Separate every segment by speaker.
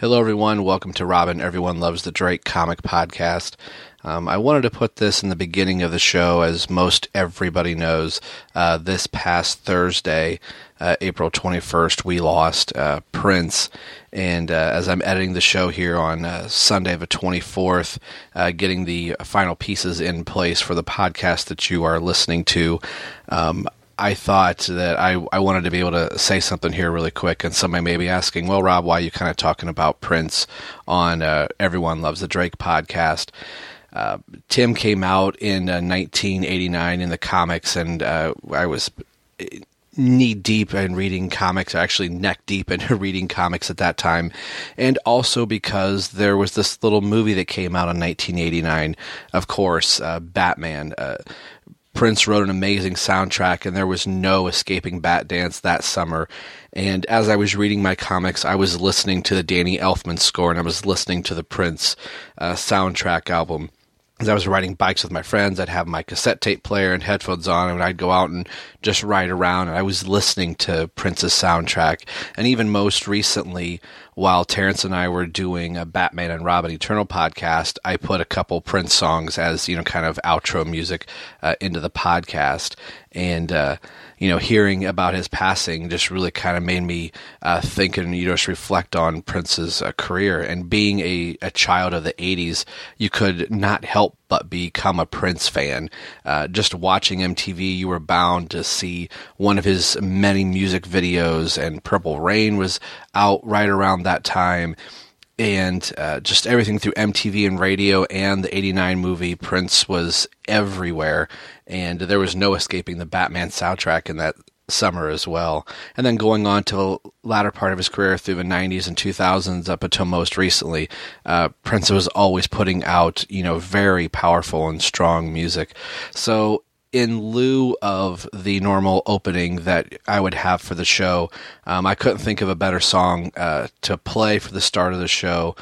Speaker 1: Hello, everyone. Welcome to Robin Everyone Loves the Drake comic podcast. Um, I wanted to put this in the beginning of the show, as most everybody knows. Uh, this past Thursday, uh, April 21st, we lost uh, Prince. And uh, as I'm editing the show here on uh, Sunday, the 24th, uh, getting the final pieces in place for the podcast that you are listening to, um, I thought that I, I wanted to be able to say something here really quick. And somebody may be asking, well, Rob, why are you kind of talking about Prince on uh, Everyone Loves the Drake podcast? Uh, Tim came out in uh, 1989 in the comics, and uh, I was knee deep in reading comics, actually neck deep in reading comics at that time. And also because there was this little movie that came out in 1989, of course, uh, Batman. Uh, Prince wrote an amazing soundtrack, and there was no escaping Bat Dance that summer. And as I was reading my comics, I was listening to the Danny Elfman score, and I was listening to the Prince uh, soundtrack album. As I was riding bikes with my friends, I'd have my cassette tape player and headphones on, and I'd go out and just ride around. And I was listening to Prince's soundtrack. And even most recently, while Terrence and I were doing a Batman and Robin Eternal podcast, I put a couple Prince songs as, you know, kind of outro music uh, into the podcast. And, uh, you know, hearing about his passing just really kind of made me uh, think and, you know, just reflect on Prince's uh, career. And being a, a child of the 80s, you could not help but become a Prince fan. Uh, just watching MTV, you were bound to see one of his many music videos, and Purple Rain was out right around that time. And uh, just everything through MTV and radio and the 89 movie, Prince was everywhere. And there was no escaping the Batman soundtrack in that summer as well. And then going on to the latter part of his career through the 90s and 2000s up until most recently, uh, Prince was always putting out, you know, very powerful and strong music. So in lieu of the normal opening that I would have for the show, um, I couldn't think of a better song uh, to play for the start of the show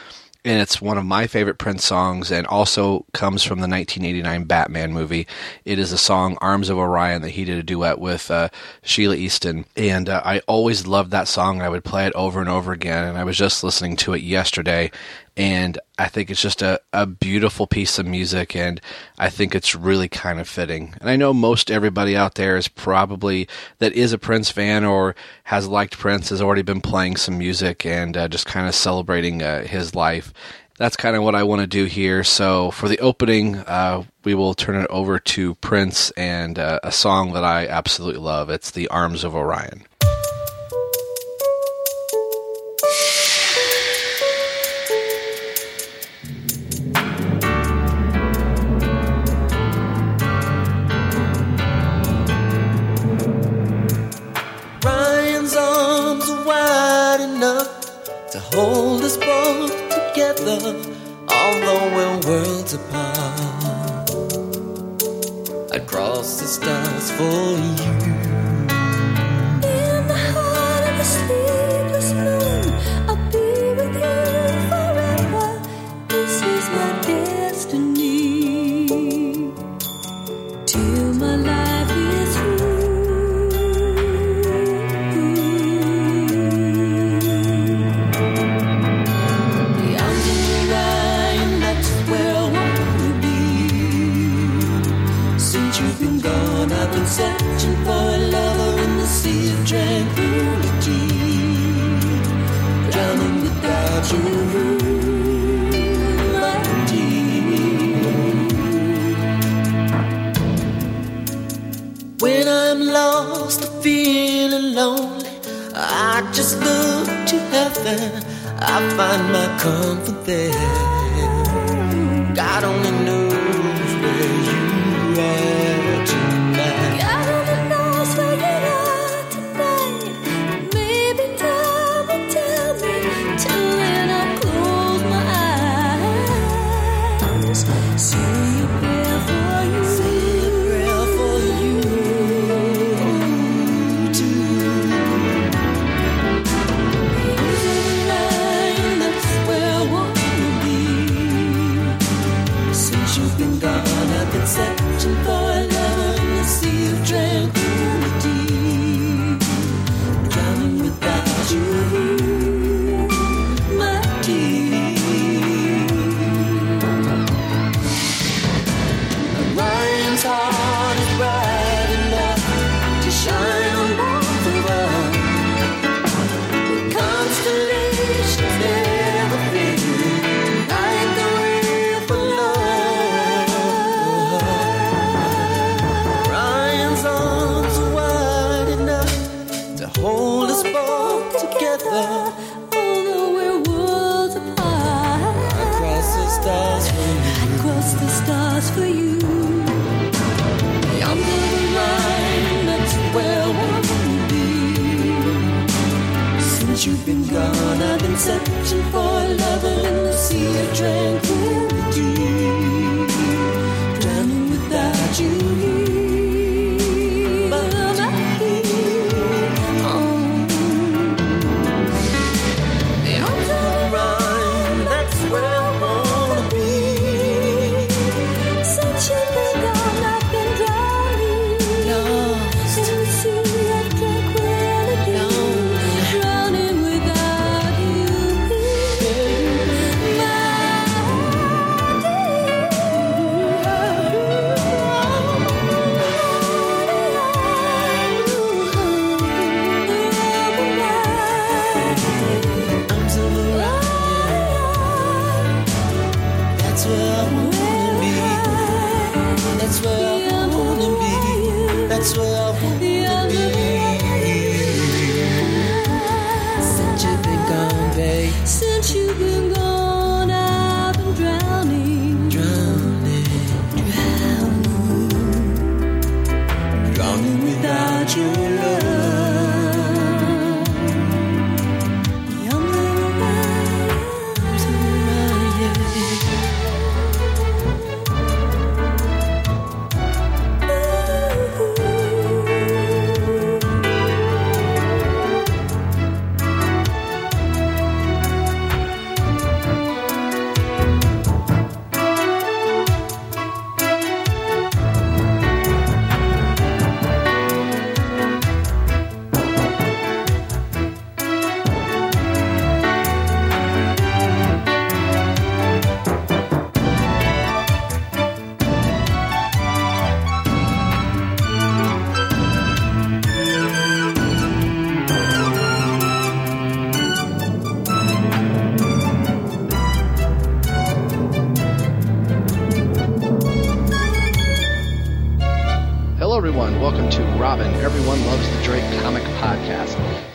Speaker 1: and it's one of my favorite Prince songs and also comes from the 1989 Batman movie. It is a song Arms of Orion that he did a duet with uh, Sheena Easton and uh, I always loved that song. I would play it over and over again and I was just listening to it yesterday and I think it's just a, a beautiful piece of music, and I think it's really kind of fitting. And I know most everybody out there is probably that is a Prince fan or has liked Prince has already been playing some music and uh, just kind of celebrating uh, his life. That's kind of what I want to do here. So for the opening, uh, we will turn it over to Prince and uh, a song that I absolutely love. It's "The Arms of Orion."
Speaker 2: Hold us both together, although we're worlds apart. I'd cross the stars for you. I find my comfort there.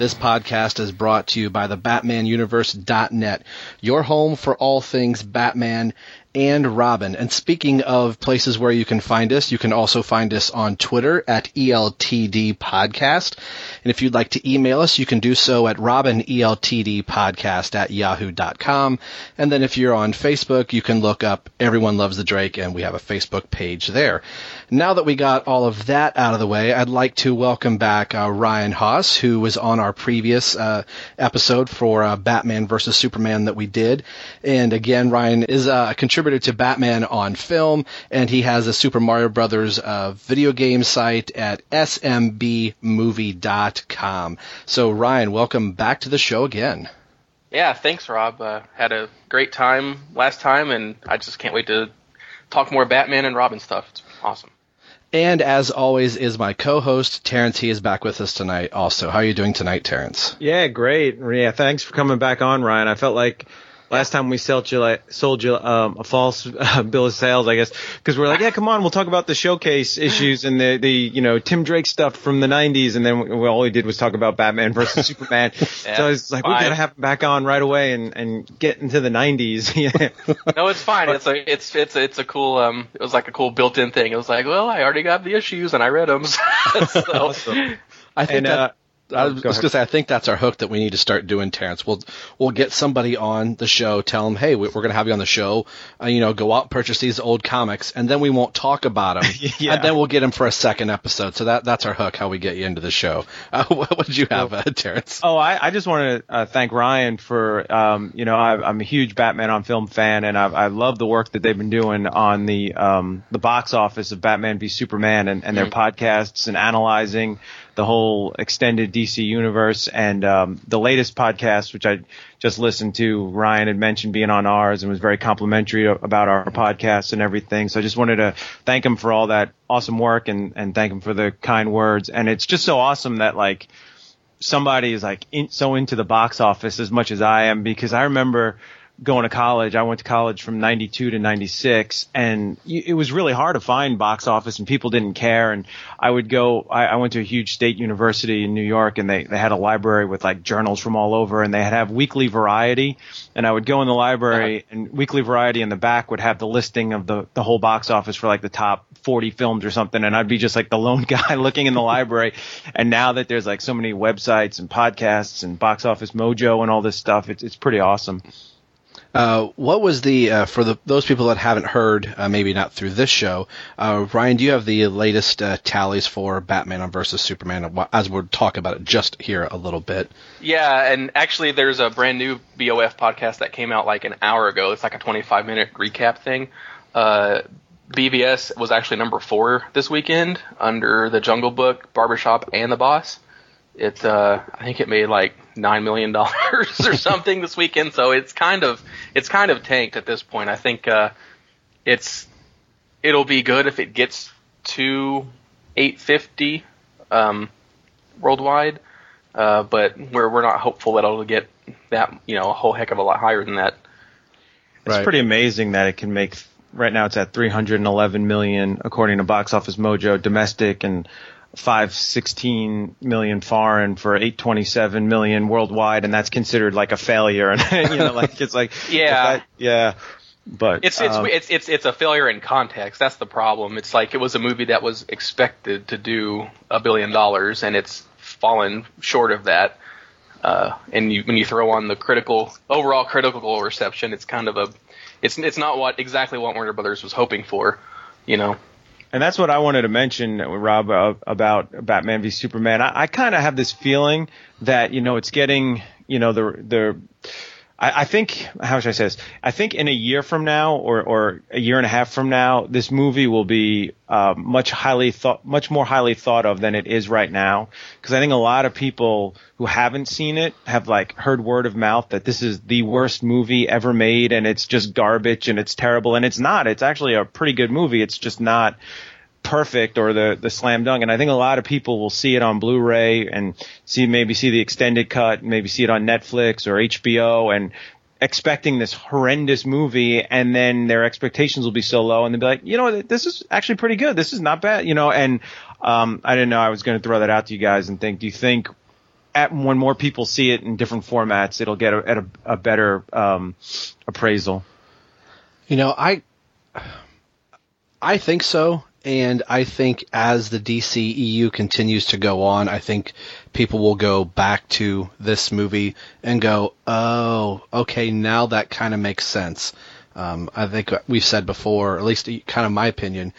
Speaker 1: This podcast is brought to you by the BatmanUniverse.net, your home for all things Batman and Robin. And speaking of places where you can find us, you can also find us on Twitter at ELTD Podcast. And if you'd like to email us, you can do so at robineltdpodcast at yahoo.com. And then if you're on Facebook, you can look up Everyone Loves the Drake, and we have a Facebook page there. Now that we got all of that out of the way, I'd like to welcome back uh, Ryan Haas, who was on our previous uh, episode for uh, Batman versus Superman that we did. And again, Ryan is a contributor to Batman on film, and he has a Super Mario Brothers uh, video game site at smbmovie.com. So, Ryan, welcome back to the show again.
Speaker 3: Yeah, thanks, Rob. Uh, had a great time last time, and I just can't wait to talk more Batman and Robin stuff. It's awesome.
Speaker 1: And as always, is my co-host Terrence. He is back with us tonight. Also, how are you doing tonight, Terrence?
Speaker 4: Yeah, great. Yeah, thanks for coming back on, Ryan. I felt like last time we sold you sold you um, a false uh, bill of sales, I guess, because we're like, yeah, come on, we'll talk about the showcase issues and the the you know Tim Drake stuff from the '90s, and then we, all we did was talk about Batman versus Superman. so I was like, we
Speaker 3: fine.
Speaker 4: gotta have him back on right away and and get into the '90s.
Speaker 3: No, it's fine. It's a it's it's it's a cool um. It was like a cool built-in thing. It was like, well, I already got the issues and I read them. so,
Speaker 1: I think
Speaker 4: And,
Speaker 1: that.
Speaker 4: uh,
Speaker 1: I was
Speaker 4: go
Speaker 1: just gonna say, I think that's our hook that we need to start doing, Terrence. We'll we'll get somebody on the show, tell them, hey, we- we're gonna have you on the show. Uh, you know, go out and purchase these old comics, and then we won't talk about them,
Speaker 4: Yeah.
Speaker 1: and then we'll get them for a second episode. So that that's our hook, how we get you into the show. Uh, what would you have, uh, Terrence?
Speaker 4: Oh, I, I just want to uh, thank Ryan for, um, you know, I, I'm a huge Batman on Film fan, and I, I love the work that they've been doing on the um, the box office of Batman v Superman and, and their podcasts and analyzing the whole extended DC universe. And um, the latest podcast, which I just listened to, Ryan had mentioned being on ours and was very complimentary about our podcast and everything. So I just wanted to thank him for all that awesome work and, and thank him for the kind words. And it's just so awesome that like somebody is like in, so into the box office as much as I am because I remember going to college. I went to college from 92 to 96 and it was really hard to find box office and people didn't care. And I would go, I, I went to a huge state university in New York and they, they had a library with like journals from all over and they had have weekly variety. And I would go in the library uh-huh. and weekly variety in the back would have the listing of the, the whole box office for like the top 40 films or something. And I'd be just like the lone guy looking in the library. And now that there's like so many websites and podcasts and box office mojo and all this stuff, it's, it's pretty awesome.
Speaker 1: Uh, what was the uh, for the those people that haven't heard, uh, maybe not through this show? Uh, Ryan, do you have the latest uh, tallies for Batman on versus Superman? As we'll talk about it just here a little bit.
Speaker 3: Yeah, and actually, there's a brand new BOF podcast that came out like an hour ago. It's like a 25 minute recap thing. Uh, BVS was actually number four this weekend under the Jungle Book, Barbershop, and The Boss. It's uh, I think it made like nine million dollars or something this weekend. So it's kind of, it's kind of tanked at this point. I think uh, it's, it'll be good if it gets to 850 um, worldwide uh, but we're we're not hopeful that it'll get that you know a whole heck of a lot higher than that.
Speaker 4: It's
Speaker 1: Right.
Speaker 4: pretty amazing that it can make. Right now, it's at 311 million according to Box Office Mojo domestic and 516 million foreign for 827 million worldwide, and that's considered like a failure. And you know, like it's like
Speaker 3: Yeah.
Speaker 4: that- yeah. But
Speaker 3: It's it's
Speaker 4: um,
Speaker 3: it's it's it's a failure in context. That's the problem. It's like it was a movie that was expected to do a billion dollars, and it's fallen short of that. Uh, and you, when you throw on the critical overall critical reception, it's kind of a it's it's not what exactly what Warner Brothers was hoping for. You know.
Speaker 4: And that's what I wanted to mention, Rob, uh, about Batman v Superman. I, I kind of have this feeling that you know it's getting, you know, the the. I, I think how should I say this? I think in a year from now, or or a year and a half from now, this movie will be uh, much highly thought, much more highly thought of than it is right now. Because I think a lot of people who haven't seen it have like heard word of mouth that this is the worst movie ever made, and it's just garbage and it's terrible, and it's not. It's actually a pretty good movie. It's just not perfect or the the slam dunk. And I think a lot of people will see it on Blu-ray and see maybe see the extended cut maybe see it on Netflix or HBO and expecting this horrendous movie. And then their expectations will be so low and they'll be like you know this is actually pretty good. This is not bad you know? And um I didn't know I was going to throw that out to you guys and think do you think at when more people see it in different formats it'll get a, at a, a better um appraisal?
Speaker 1: You know, I I think so, and I think as the DC EU continues to go on, I think people will go back to this movie and go, "Oh, okay, now that kind of makes sense." Um, I think we've said before, at least kind of my opinion,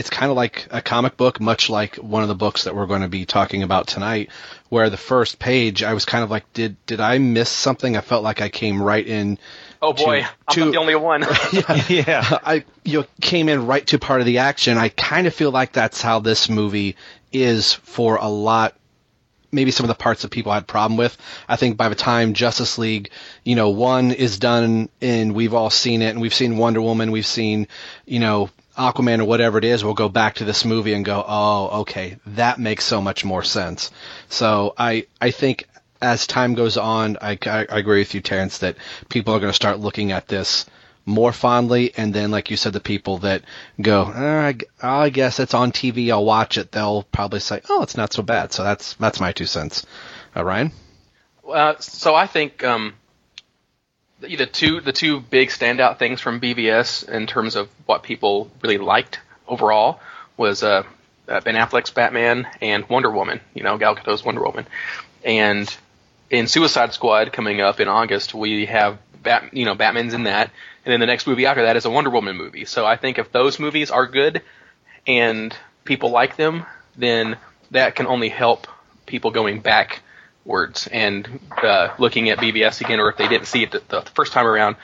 Speaker 1: it's kind of like a comic book, much like one of the books that we're going to be talking about tonight, where the first page, I was kind of like, did did I miss something? I felt like I came right in.
Speaker 3: Oh boy,
Speaker 1: to-
Speaker 3: I'm the only one.
Speaker 4: yeah
Speaker 1: I you know, came in right to part of the action. I kind of feel like that's how this movie is for a lot. Maybe some of the parts that people had problem with. I think by the time Justice League, you know, one is done and we've all seen it, and we've seen Wonder Woman, we've seen, you know, Aquaman or whatever it is, we'll go back to this movie and go, oh, okay, that makes so much more sense. So I I think as time goes on, I, I, I agree with you, Terrence, that people are going to start looking at this more fondly, and then, like you said, the people that go, "Eh, I, guess it's on TV, I'll watch it. They'll probably say, "Oh, it's not so bad." So that's that's my two cents. Uh, Ryan,
Speaker 3: Uh, so I think um, the, two the two big standout things from BVS in terms of what people really liked overall was uh, uh, Ben Affleck's Batman and Wonder Woman. You know, Gal Gadot's Wonder Woman, and in Suicide Squad coming up in August, we have Bat, you know, Batman's in that, and then the next movie after that is a Wonder Woman movie. So I think if those movies are good and people like them, then that can only help people going backwards and uh, looking at BVS again, or if they didn't see it the, the first time around,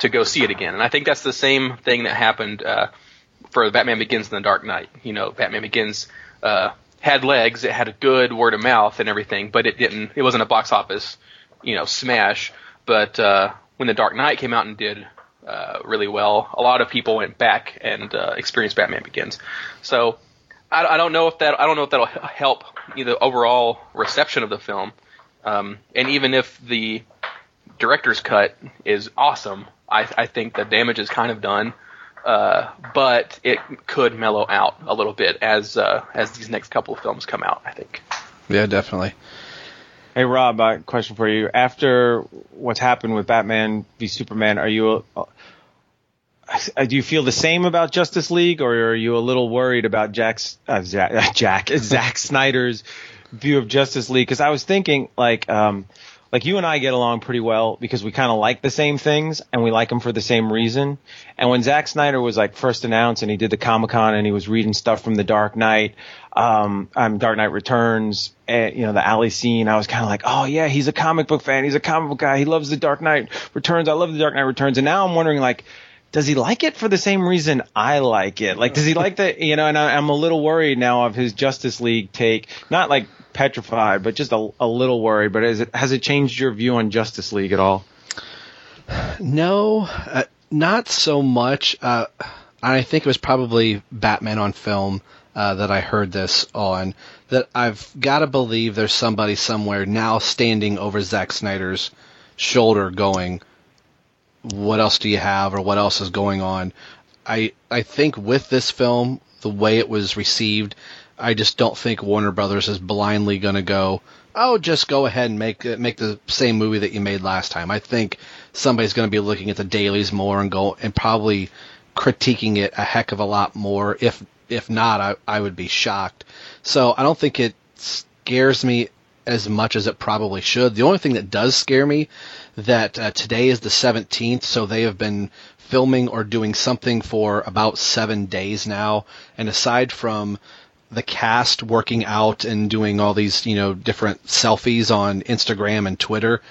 Speaker 3: to go see it again. And I think that's the same thing that happened uh, for Batman Begins and The Dark Knight. You know, Batman Begins uh, had legs, it had a good word of mouth and everything, but it didn't. It wasn't a box office, you know, smash. But uh, when The Dark Knight came out and did uh, really well, a lot of people went back and uh, experienced Batman Begins. So I, I don't know if that I don't know if that'll help the overall reception of the film. Um, and even if the director's cut is awesome, I, I think the damage is kind of done, uh, but it could mellow out a little bit as uh, as these next couple of films come out. I think.
Speaker 1: Yeah, definitely.
Speaker 4: Hey Rob, uh, question for you. After what's happened with Batman v Superman, are you uh, do you feel the same about Justice League, or are you a little worried about Jack's uh, Jack, Jack Zack Snyder's view of Justice League? Because I was thinking, like, um, like you and I get along pretty well because we kind of like the same things and we like them for the same reason. And when Zack Snyder was like first announced and he did the Comic Con and he was reading stuff from the Dark Knight, um, um, Dark Knight Returns, uh, you know, the alley scene, I was kind of like, oh yeah, he's a comic book fan. He's a comic book guy. He loves the Dark Knight Returns. I love the Dark Knight Returns. And now I'm wondering like, does he like it for the same reason I like it? Like, does he like the, you know, and I, I'm a little worried now of his Justice League take, not like petrified, but just a, a little worried. But has it, has it changed your view on Justice League at all?
Speaker 1: No, uh, not so much. Uh, I think it was probably Batman on film uh, that I heard this on. That I've got to believe there's somebody somewhere now standing over Zack Snyder's shoulder, going, "What else do you have, or what else is going on?" I I think with this film, the way it was received, I just don't think Warner Brothers is blindly going to go, "Oh, just go ahead and make uh, make the same movie that you made last time." I think somebody's going to be looking at the dailies more and go and probably critiquing it a heck of a lot more. If if not, I I would be shocked. So I don't think it scares me as much as it probably should. The only thing that does scare me that uh, today is the 17th, so they have been filming or doing something for about seven days now. And aside from the cast working out and doing all these, you know, different selfies on Instagram and Twitter,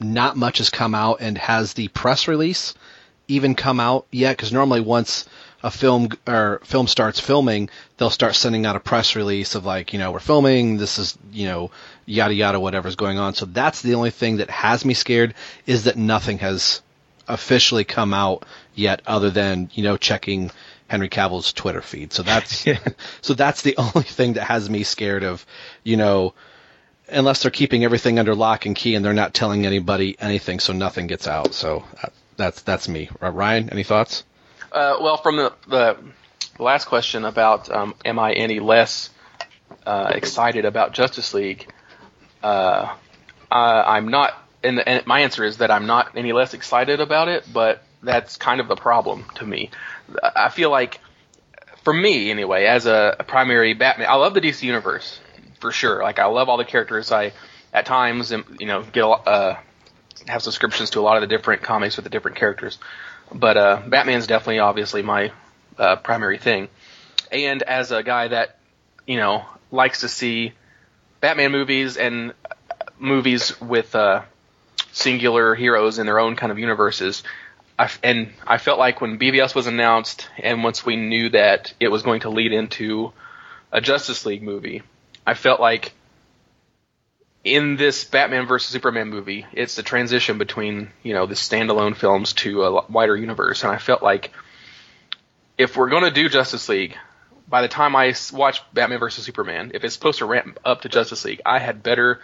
Speaker 1: not much has come out and has the press release even come out yet because normally once a film or film starts filming they'll start sending out a press release of like you know we're filming this is you know yada yada whatever's going on. So that's the only thing that has me scared is that nothing has officially come out yet other than you know checking Henry Cavill's Twitter feed. So that's so that's the only thing that has me scared of you know unless they're keeping everything under lock and key and they're not telling anybody anything so nothing gets out. So uh, that's that's me. Ryan any thoughts?
Speaker 3: Uh, well, from the, the last question about um, am I any less uh, excited about Justice League, uh, I, I'm not. And, and my answer is that I'm not any less excited about it, but that's kind of the problem to me. I feel like, for me anyway, as a, a primary Batman, I love the DC universe for sure. Like I love all the characters. I at times, you know, get a, uh, have subscriptions to a lot of the different comics with the different characters. But uh, Batman's definitely, obviously, my uh, primary thing. And as a guy that, you know, likes to see Batman movies and uh, movies with uh, singular heroes in their own kind of universes, I and I felt like when BVS was announced, and once we knew that it was going to lead into a Justice League movie, I felt like in this Batman versus Superman movie, it's the transition between you know the standalone films to a wider universe, and I felt like if we're going to do Justice League, by the time I watch Batman versus Superman, if it's supposed to ramp up to Justice League, I had better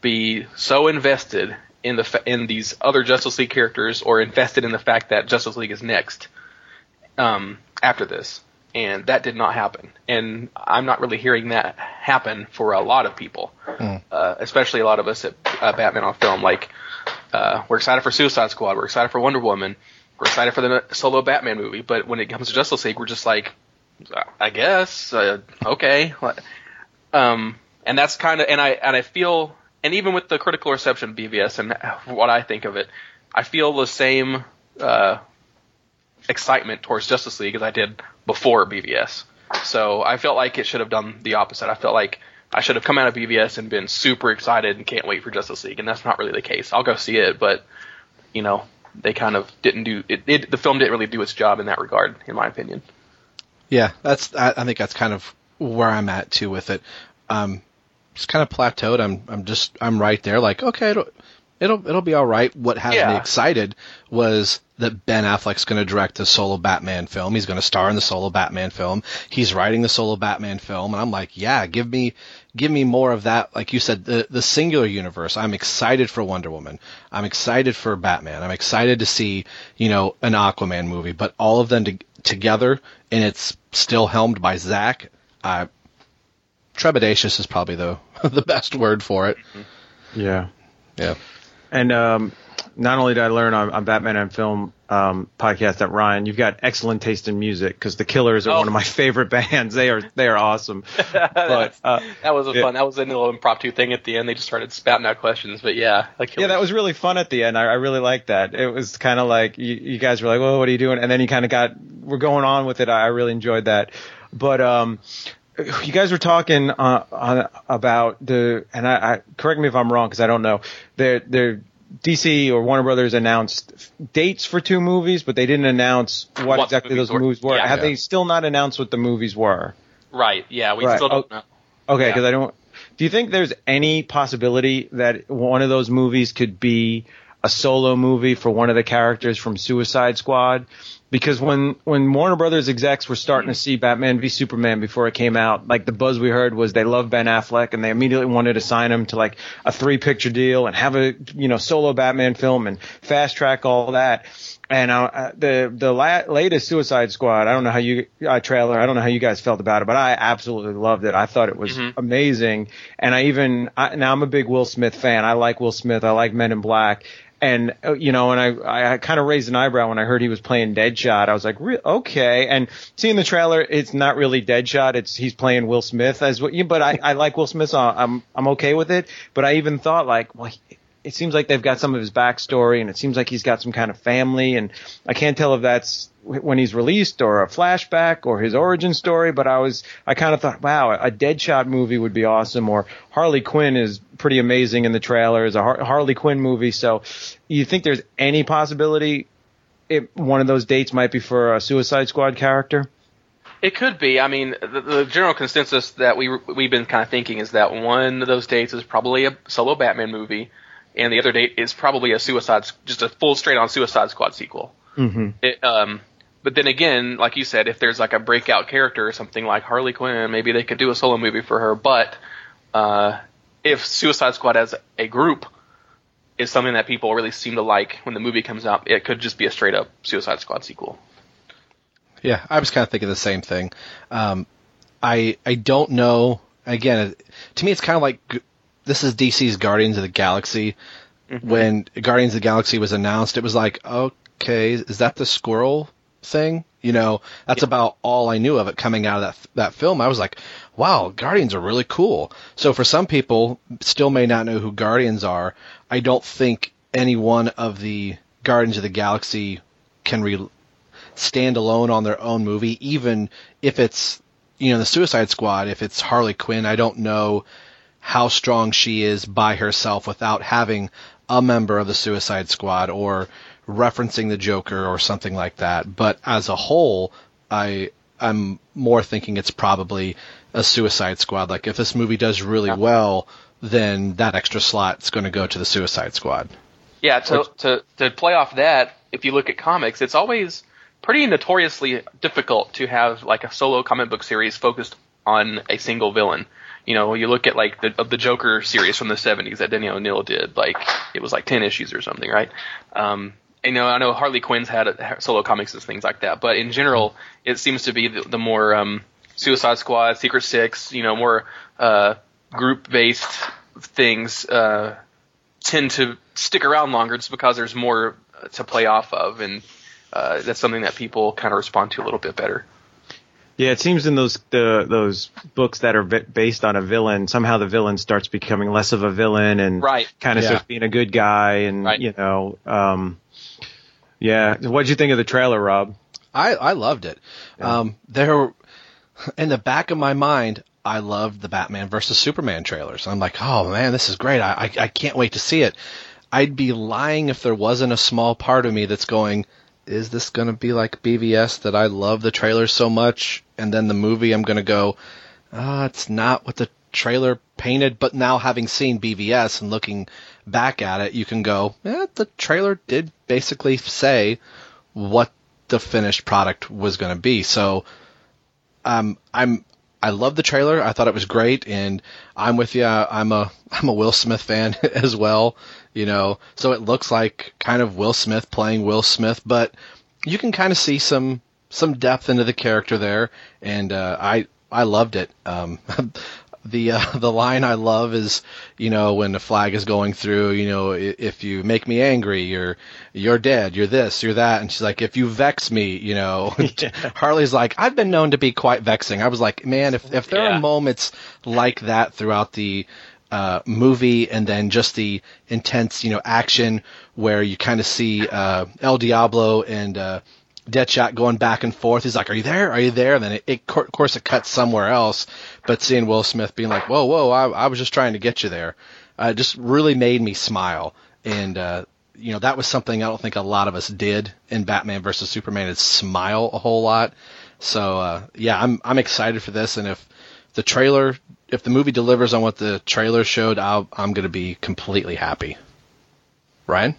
Speaker 3: be so invested in the in these other Justice League characters, or invested in the fact that Justice League is next um, after this, and that did not happen. And I'm not really hearing that happen for a lot of people, uh, especially a lot of us at uh, Batman on Film. Like, uh, we're excited for Suicide Squad, we're excited for Wonder Woman, we're excited for the solo Batman movie, but when it comes to Justice League, we're just like, I guess, uh, okay. Um, and that's kind of, and I and I feel, and even with the critical reception of BVS and what I think of it, I feel the same uh, excitement towards Justice League as I did before BVS. So I felt like it should have done the opposite. I felt like I should have come out of BVS and been super excited and can't wait for Justice League, and that's not really the case. I'll go see it, but you know they kind of didn't do it. it the film didn't really do its job in that regard, in my opinion.
Speaker 1: Yeah, that's. I, I think that's kind of where I'm at too with it. Um, it's kind of plateaued. I'm. I'm just. I'm right there. Like, okay, it'll. It'll. It'll be all right. What has me excited was that Ben Affleck's going to direct the solo Batman film. He's going to star in the solo Batman film. He's writing the solo Batman film, and I'm like, yeah, give me, give me more of that. Like you said, the the singular universe. I'm excited for Wonder Woman. I'm excited for Batman. I'm excited to see you know an Aquaman movie, but all of them to, together, and it's still helmed by Zack. Uh, trepidatious is probably the the best word for it.
Speaker 4: Yeah.
Speaker 1: Yeah.
Speaker 4: And um, not only did I learn on, on Batman on Film um, podcast that Ryan, you've got excellent taste in music because the Killers are
Speaker 3: Oh.
Speaker 4: one of my favorite bands. They are they are awesome. but uh,
Speaker 3: that was a fun. That was a little impromptu thing at the end. They just started spouting out questions, but yeah, like
Speaker 4: yeah, that was really fun at the end. I, I really liked that. It was kind of like you, you guys were like, "Well, what are you doing?" And then you kind of got we're going on with it. I, I really enjoyed that. But um, you guys were talking uh, on, about the and I, I correct me if I'm wrong because I don't know. They're they're DC or Warner Brothers announced dates for two movies, but they didn't announce what,
Speaker 3: What
Speaker 4: exactly
Speaker 3: movies
Speaker 4: those
Speaker 3: were.
Speaker 4: movies were.
Speaker 3: Yeah.
Speaker 4: Have
Speaker 1: Yeah.
Speaker 4: they still not announced what the movies were?
Speaker 3: right. Yeah, we
Speaker 4: Right.
Speaker 3: still don't
Speaker 4: Oh.
Speaker 3: know.
Speaker 4: Okay,
Speaker 3: Yeah.
Speaker 4: because I don't. Do you think there's any possibility that one of those movies could be a solo movie for one of the characters from Suicide Squad? Because when when Warner Brothers execs were starting to see Batman v Superman before it came out, like the buzz we heard was they love Ben Affleck and they immediately wanted to sign him to like a three picture deal and have a you know solo Batman film and fast track all that. And uh, uh, the the la- latest Suicide Squad, I don't know how you uh, trailer, I don't know how you guys felt about it, but I absolutely loved it. I thought it was amazing, and I even I, now I'm a big Will Smith fan. I like Will Smith. I like Men in Black, and uh, you know, and I I kind of raised an eyebrow when I heard he was playing Deadshot. I was like, Re- okay. And seeing the trailer, it's not really Deadshot. It's he's playing Will Smith as what you. But I I like Will Smith, so I'm I'm okay with it. But I even thought like, well. He, it seems like they've got some of his backstory and it seems like he's got some kind of family and I can't tell if that's when he's released or a flashback or his origin story, but I was, I kind of thought, wow, a Deadshot movie would be awesome or Harley Quinn is pretty amazing in the trailers, a Har- Harley Quinn movie. So you think there's any possibility it, one of those dates might be for a Suicide Squad character?
Speaker 3: It could be. I mean, the, the general consensus that we we've been kind of thinking is that one of those dates is probably a solo Batman movie, and the other date is probably a Suicide, just a full straight on Suicide Squad sequel. Mm-hmm. It, um, but then again, like you said, if there's like a breakout character or something like Harley Quinn, maybe they could do a solo movie for her. But uh, if Suicide Squad as a group is something that people really seem to like when the movie comes out, it could just be a straight up Suicide Squad sequel.
Speaker 1: Yeah, I was kind of thinking the same thing. Um, I I don't know. Again, to me, it's kind of like this is DC's Guardians of the Galaxy. When Guardians of the Galaxy was announced, it was like, okay, is that the squirrel thing? You know, that's about all I knew of it coming out of that that film. I was like, wow, Guardians are really cool. So for some people, still may not know who Guardians are. I don't think any one of the Guardians of the Galaxy can re- stand alone on their own movie, even if it's you know the Suicide Squad. If it's Harley Quinn, I don't know how strong she is by herself without having a member of the Suicide Squad or referencing the Joker or something like that. But as a whole, I I'm more thinking it's probably a Suicide Squad. Like if this movie does really well, then that extra slot's going to go to the Suicide Squad.
Speaker 3: Yeah, to, to to play off that, if you look at comics, it's always pretty notoriously difficult to have like a solo comic book series focused on a single villain. You know, you look at like the the Joker series from the '70s that Denny O'Neil did, like it was like ten issues or something, right? Um, you know, I know Harley Quinn's had a, solo comics and things like that, but in general, it seems to be the, the more um, Suicide Squad, Secret Six, you know, more uh, group-based things uh, tend to stick around longer just because there's more to play off of, and uh, that's something that people kind of respond to a little bit better.
Speaker 4: Yeah, it seems in those the, those books that are vi- based on a villain, somehow the villain starts becoming less of a villain and
Speaker 3: Right.
Speaker 4: kind of
Speaker 1: Yeah.
Speaker 4: starts being a good guy, and
Speaker 3: Right.
Speaker 4: you know, um, yeah. What'd you think of the trailer, Rob?
Speaker 1: I, I loved it. Um, there, in the back of my mind, I loved the Batman versus Superman trailers. I'm like, oh man, this is great. I, I, I can't wait to see it. I'd be lying if there wasn't a small part of me that's going, is this going to be like BVS that I love the trailer so much? And then the movie, I'm going to go, ah, it's not what the trailer painted. But now having seen BVS and looking back at it, you can go, eh, the trailer did basically say what the finished product was going to be. So, um, I'm I love the trailer. I thought it was great, and I'm with you. I'm a I'm a Will Smith fan as well. You know, so it looks like kind of Will Smith playing Will Smith, but you can kind of see some some depth into the character there, and uh, I I loved it. Um, the uh, the line I love is you know when the flag is going through you know if you make me angry you're you're dead you're this you're that and she's like if you vex me you know Harley's like I've been known to be quite vexing I was like man if if there
Speaker 3: Yeah.
Speaker 1: are moments like that throughout the uh, movie and then just the intense you know action where you kind of see uh, El Diablo and uh, Deadshot going back and forth. He's like, "Are you there? Are you there?" And then it, it of course, it cuts somewhere else. But seeing Will Smith being like, "Whoa, whoa, I, I was just trying to get you there," uh, just really made me smile. And uh, you know, that was something I don't think a lot of us did in Batman versus Superman is smile a whole lot. So uh, yeah, I'm I'm excited for this. And if the trailer, if the movie delivers on what the trailer showed, I'll, I'm going to be completely happy. Ryan.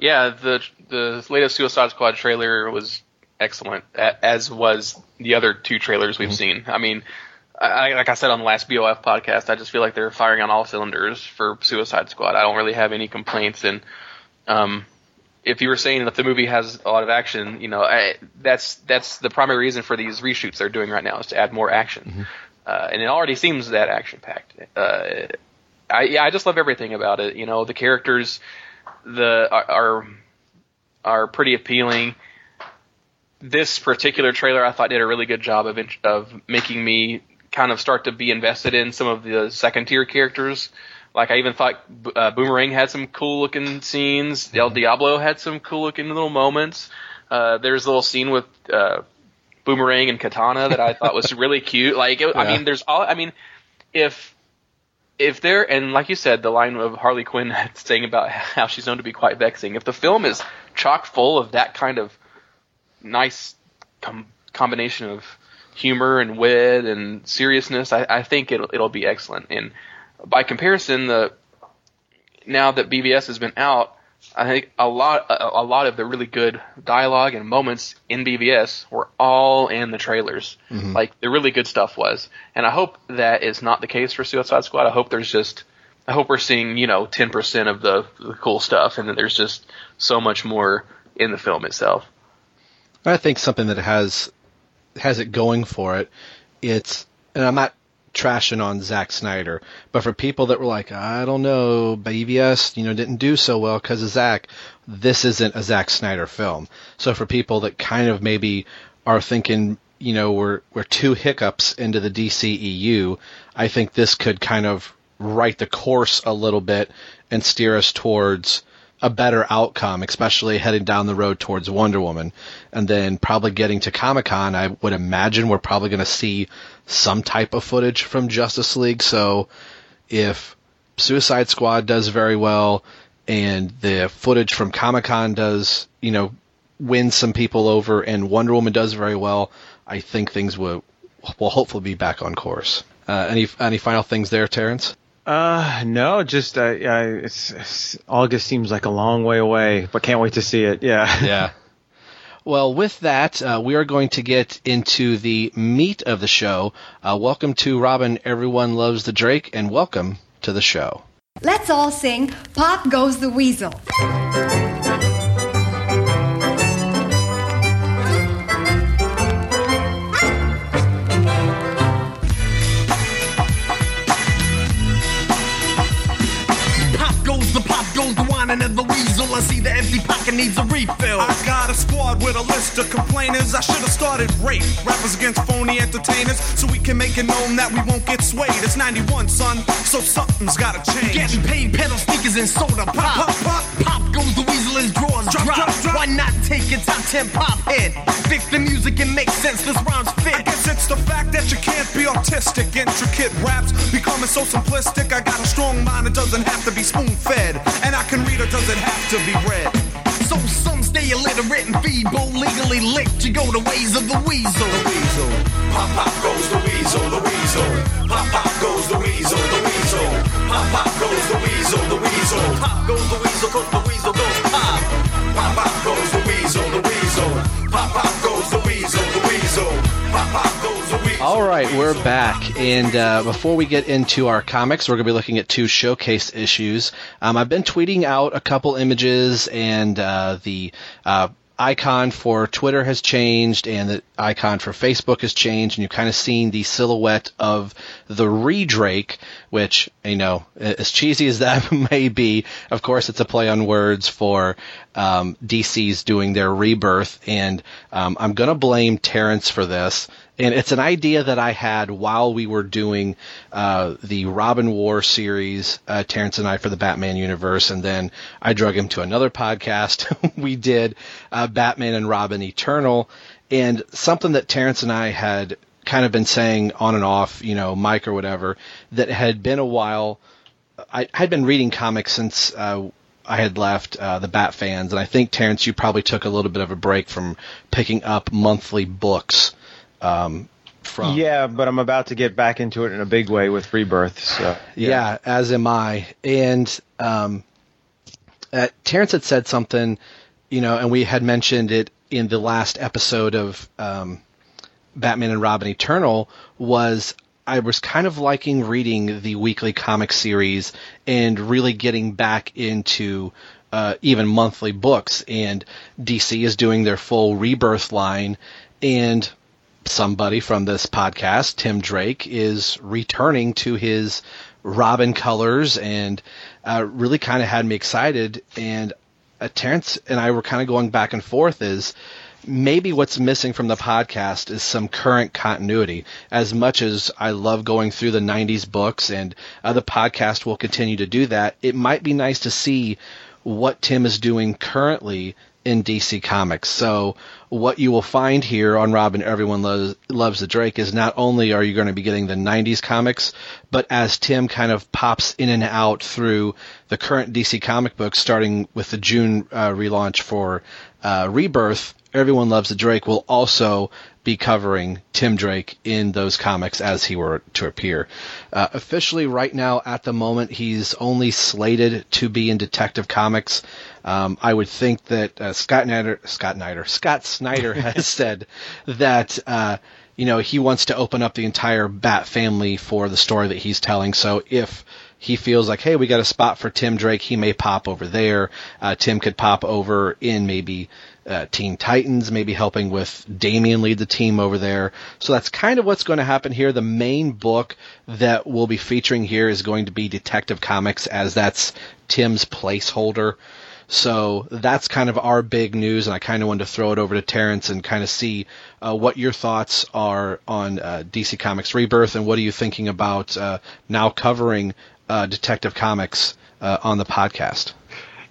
Speaker 3: Yeah, the the latest Suicide Squad trailer was excellent, as was the other two trailers we've seen. I mean, I, like I said on the last BOF podcast, I just feel like they're firing on all cylinders for Suicide Squad. I don't really have any complaints, and um, if you were saying that the movie has a lot of action, you know, I, that's that's the primary reason for these reshoots they're doing right now is to add more action, uh, and it already seems that action packed. Uh, I yeah, I just love everything about it. You know, the characters, the are are, are pretty appealing. This particular trailer, I thought, did a really good job of of making me kind of start to be invested in some of the second tier characters. Like I even thought uh, Boomerang had some cool looking scenes. El Diablo had some cool looking little moments. Uh, there's a little scene with uh, Boomerang and Katana that I thought was really cute. Like it, I mean, there's all. I mean, if if there and like you said, the line of Harley Quinn saying about how she's known to be quite vexing. If the film is chock full of that kind of nice com- combination of humor and wit and seriousness, I, I think it'll it'll be excellent. And by comparison, the now that BVS has been out, I think a lot a, a lot of the really good dialogue and moments in BVS were all in the trailers. Mm-hmm. Like the really good stuff was, and I hope that is not the case for Suicide Squad. I hope there's just I hope we're seeing you know ten percent of the, the cool stuff, and then there's just so much more in the film itself.
Speaker 1: I think something that has has it going for it. It's and I'm not trashing on Zack Snyder, but for people that were like, I don't know, BVS, you know, didn't do so well because of Zack. This isn't a Zack Snyder film. So for people that kind of maybe are thinking, you know, we're we're two hiccups into the DCEU, I think this could kind of right the course a little bit and steer us towards a better outcome, especially heading down the road towards Wonder Woman. And then probably getting to Comic Con, I would imagine we're probably going to see some type of footage from Justice League. So if Suicide Squad does very well and the footage from Comic Con does, you know, win some people over and Wonder Woman does very well, I think things will will hopefully be back on course. Uh, any any final things there, Terrence?
Speaker 4: Uh, no, just uh, yeah, it's, it's August seems like a long way away, but can't wait to see it. Yeah.
Speaker 1: Yeah. Well, with that, uh, we are going to get into the meat of the show. Uh, welcome to Robin, Everyone Loves the Drake, and welcome to the show.
Speaker 5: Let's all sing Pop Goes the Weasel.
Speaker 6: Goes the weasel. I see the empty pocket needs a refill.
Speaker 7: I got a squad with a list of complainers. I should have started rape. Rappers against phony entertainers, so we can make it known that we won't get swayed. It's 91, son, so something's gotta change.
Speaker 6: Getting paid, peddle sneakers and soda pop.
Speaker 7: Pop, pop.
Speaker 6: Pop goes the weasel as drawers
Speaker 7: Drop,
Speaker 6: drop.
Speaker 7: drop, drop.
Speaker 6: Why not take a top 10 pop hit? Fix the music and make sense, this rhymes
Speaker 7: I
Speaker 6: fit.
Speaker 7: guess it's the fact that you can't be artistic. Intricate raps becoming so simplistic. I got a strong mind, it doesn't have to be spoon fed. And I can read, it doesn't have to be read.
Speaker 6: So some stay illiterate and feeble, legally licked. You go the ways of the weasel.
Speaker 7: Weasel. Pop, pop goes the weasel, the weasel. Pop, pop goes the weasel, the weasel. Pop, pop goes the weasel, the weasel.
Speaker 6: Pop goes the weasel, cause the weasel goes pop.
Speaker 7: Pop, pop goes the weasel, the weasel. Pop, pop goes the weasel, the weasel. Pop, pop goes the weasel.
Speaker 1: All right, we're back, and uh, before we get into our comics, we're going to be looking at two showcase issues. Um, I've been tweeting out a couple images, and uh, the uh, icon for Twitter has changed, and the icon for Facebook has changed, and you've kind of seen the silhouette of the Redrake, which you know, as cheesy as that may be, of course, it's a play on words for um, DC's doing their rebirth, and um, I'm going to blame Terrence for this and it's an idea that I had while we were doing uh, the Robin War series, uh, Terrence and I for the Batman universe, and then I drug him to another podcast. we did uh, Batman and Robin Eternal, and something that Terrence and I had kind of been saying on and off, you know, Mike or whatever, that had been a while. I had been reading comics since. Uh, I had left uh, the Bat fans, and I think Terrence, you probably took a little bit of a break from picking up monthly books um, from.
Speaker 4: Yeah, but I'm about to get back into it in a big way with Rebirth. So
Speaker 1: Yeah, as am I. And um, uh, Terrence had said something, you know, and we had mentioned it in the last episode of um, Batman and Robin Eternal. Was I was kind of liking reading the weekly comic series and really getting back into uh, even monthly books. And DC is doing their full rebirth line, and somebody from this podcast, Tim Drake, is returning to his Robin colors and uh, really kind of had me excited. And uh, Terrence and I were kind of going back and forth is maybe what's missing from the podcast is some current continuity. As much as I love going through the 90s books and uh, the podcast will continue to do that, it might be nice to see what Tim is doing currently in DC Comics. So what you will find here on Robin Everyone Loves, Loves the Drake is not only are you going to be getting the 90s comics, but as Tim kind of pops in and out through the current DC comic books, starting with the June uh, relaunch for uh, Rebirth, Everyone Loves the Drake will also be covering Tim Drake in those comics as he were to appear. Uh, officially, right now, at the moment, he's only slated to be in Detective Comics. Um, I would think that uh, Scott Snyder, Scott Snyder, Scott Snyder has said that uh, you know he wants to open up the entire Bat family for the story that he's telling. So if he feels like, hey, we got a spot for Tim Drake, he may pop over there. Uh, Tim could pop over in maybe uh, Teen Titans, maybe helping with Damian lead the team over there. So that's kind of what's going to happen here. The main book that we'll be featuring here is going to be Detective Comics, as that's Tim's placeholder. So that's kind of our big news, and I kind of wanted to throw it over to Terrence and kind of see uh, what your thoughts are on uh, DC Comics Rebirth, and what are you thinking about uh, now covering uh, Detective Comics uh, on the podcast?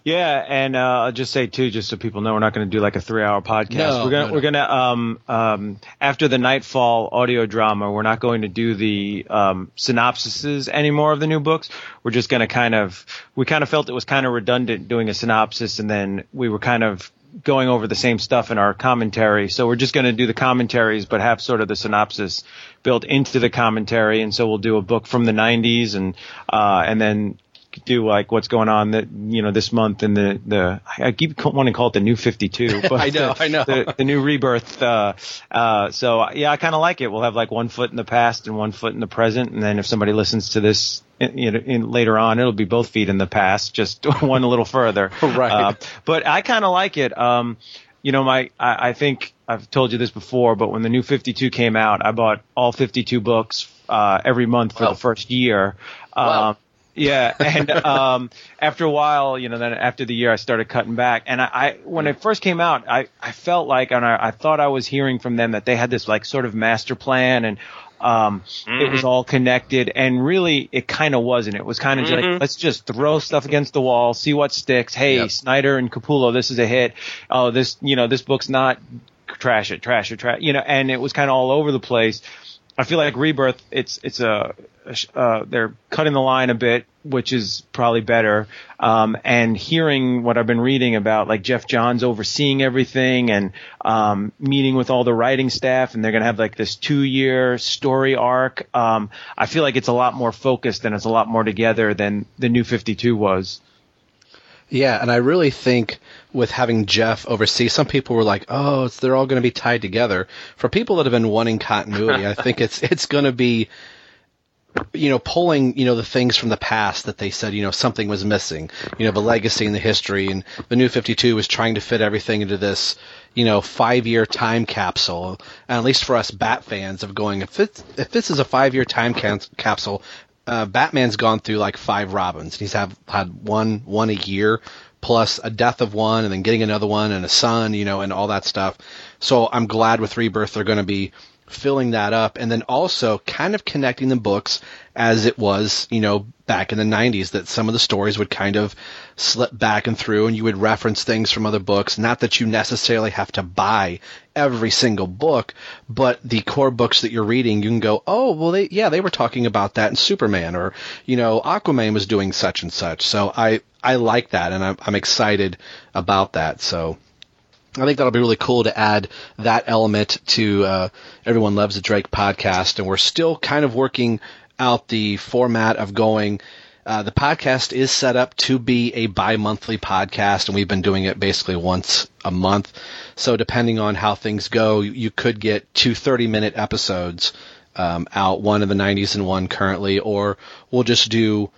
Speaker 4: Yeah, and uh, I'll just say too, just so people know, we're not going to do like a three-hour podcast.
Speaker 1: No,
Speaker 4: we're gonna
Speaker 1: no, no.
Speaker 4: we're gonna um um after the Nightfall audio drama, we're not going to do the um synopsises anymore of the new books. We're just going to kind of we kind of felt it was kind of redundant doing a synopsis, and then we were kind of going over the same stuff in our commentary. So we're just going to do the commentaries, but have sort of the synopsis built into the commentary. And so we'll do a book from the 90s, and uh and then do like what's going on that you know this month in the the I keep wanting to call it the new 52 but
Speaker 1: I know,
Speaker 4: the,
Speaker 1: I know.
Speaker 4: the, the new rebirth uh uh so yeah I kind of like it we'll have like one foot in the past and one foot in the present and then if somebody listens to this in, you know, in later on it'll be both feet in the past just one a little further
Speaker 1: Right.
Speaker 4: uh, but I kind of like it um you know my I, I think I've told you this before but when the new 52 came out I bought all 52 books uh every month for
Speaker 3: Wow.
Speaker 4: the first year
Speaker 3: Wow.
Speaker 4: um yeah, and um, after a while, you know, then after the year, I started cutting back. And I, I when it first came out, I, I felt like, and I, I thought I was hearing from them that they had this like sort of master plan, and um, it was all connected. And really, it kind of wasn't. It was kind of just like let's just throw stuff against the wall, see what sticks. Hey,
Speaker 1: Yep.
Speaker 4: Snyder and Capullo, this is a hit. Oh, this, you know, this book's not trash it, trash it, trash. You know, and it was kind of all over the place. I feel like Rebirth, it's it's a, uh, they're cutting the line a bit, which is probably better. Um, and hearing what I've been reading about, like Geoff Johns overseeing everything and um, meeting with all the writing staff, and they're gonna have like this two-year story arc. Um, I feel like it's a lot more focused and it's a lot more together than the New Fifty Two was.
Speaker 1: Yeah, and I really think with having Geoff oversee, some people were like, "Oh, it's, they're all going to be tied together." For people that have been wanting continuity, I think it's it's going to be, you know, pulling you know the things from the past that they said you know something was missing, you know, the legacy and the history, and the New Fifty Two was trying to fit everything into this, you know, five year time capsule. And at least for us Bat fans, of going if it's, if this is a five year time can- capsule, uh, Batman's gone through like five Robins. And he's have had one one a year, plus a death of one, and then getting another one, and a son, you know, and all that stuff. So I'm glad with Rebirth they're going to be filling that up, and then also kind of connecting the books as it was, you know, back in the 90s, that some of the stories would kind of slip back and through, and you would reference things from other books. Not that you necessarily have to buy every single book, but the core books that you're reading, you can go, oh, well, they, yeah, they were talking about that in Superman, or, you know, Aquaman was doing such and such. So I, I like that, and I'm, I'm excited about that. So. I think that'll be really cool to add that element to uh, Everyone Loves the Drake podcast. And we're still kind of working out the format of going. Uh, the podcast is set up to be a bi monthly podcast, and we've been doing it basically once a month. So, depending on how things go, you, you could get two 30 minute episodes um, out, one in the 90s and one currently, or we'll just do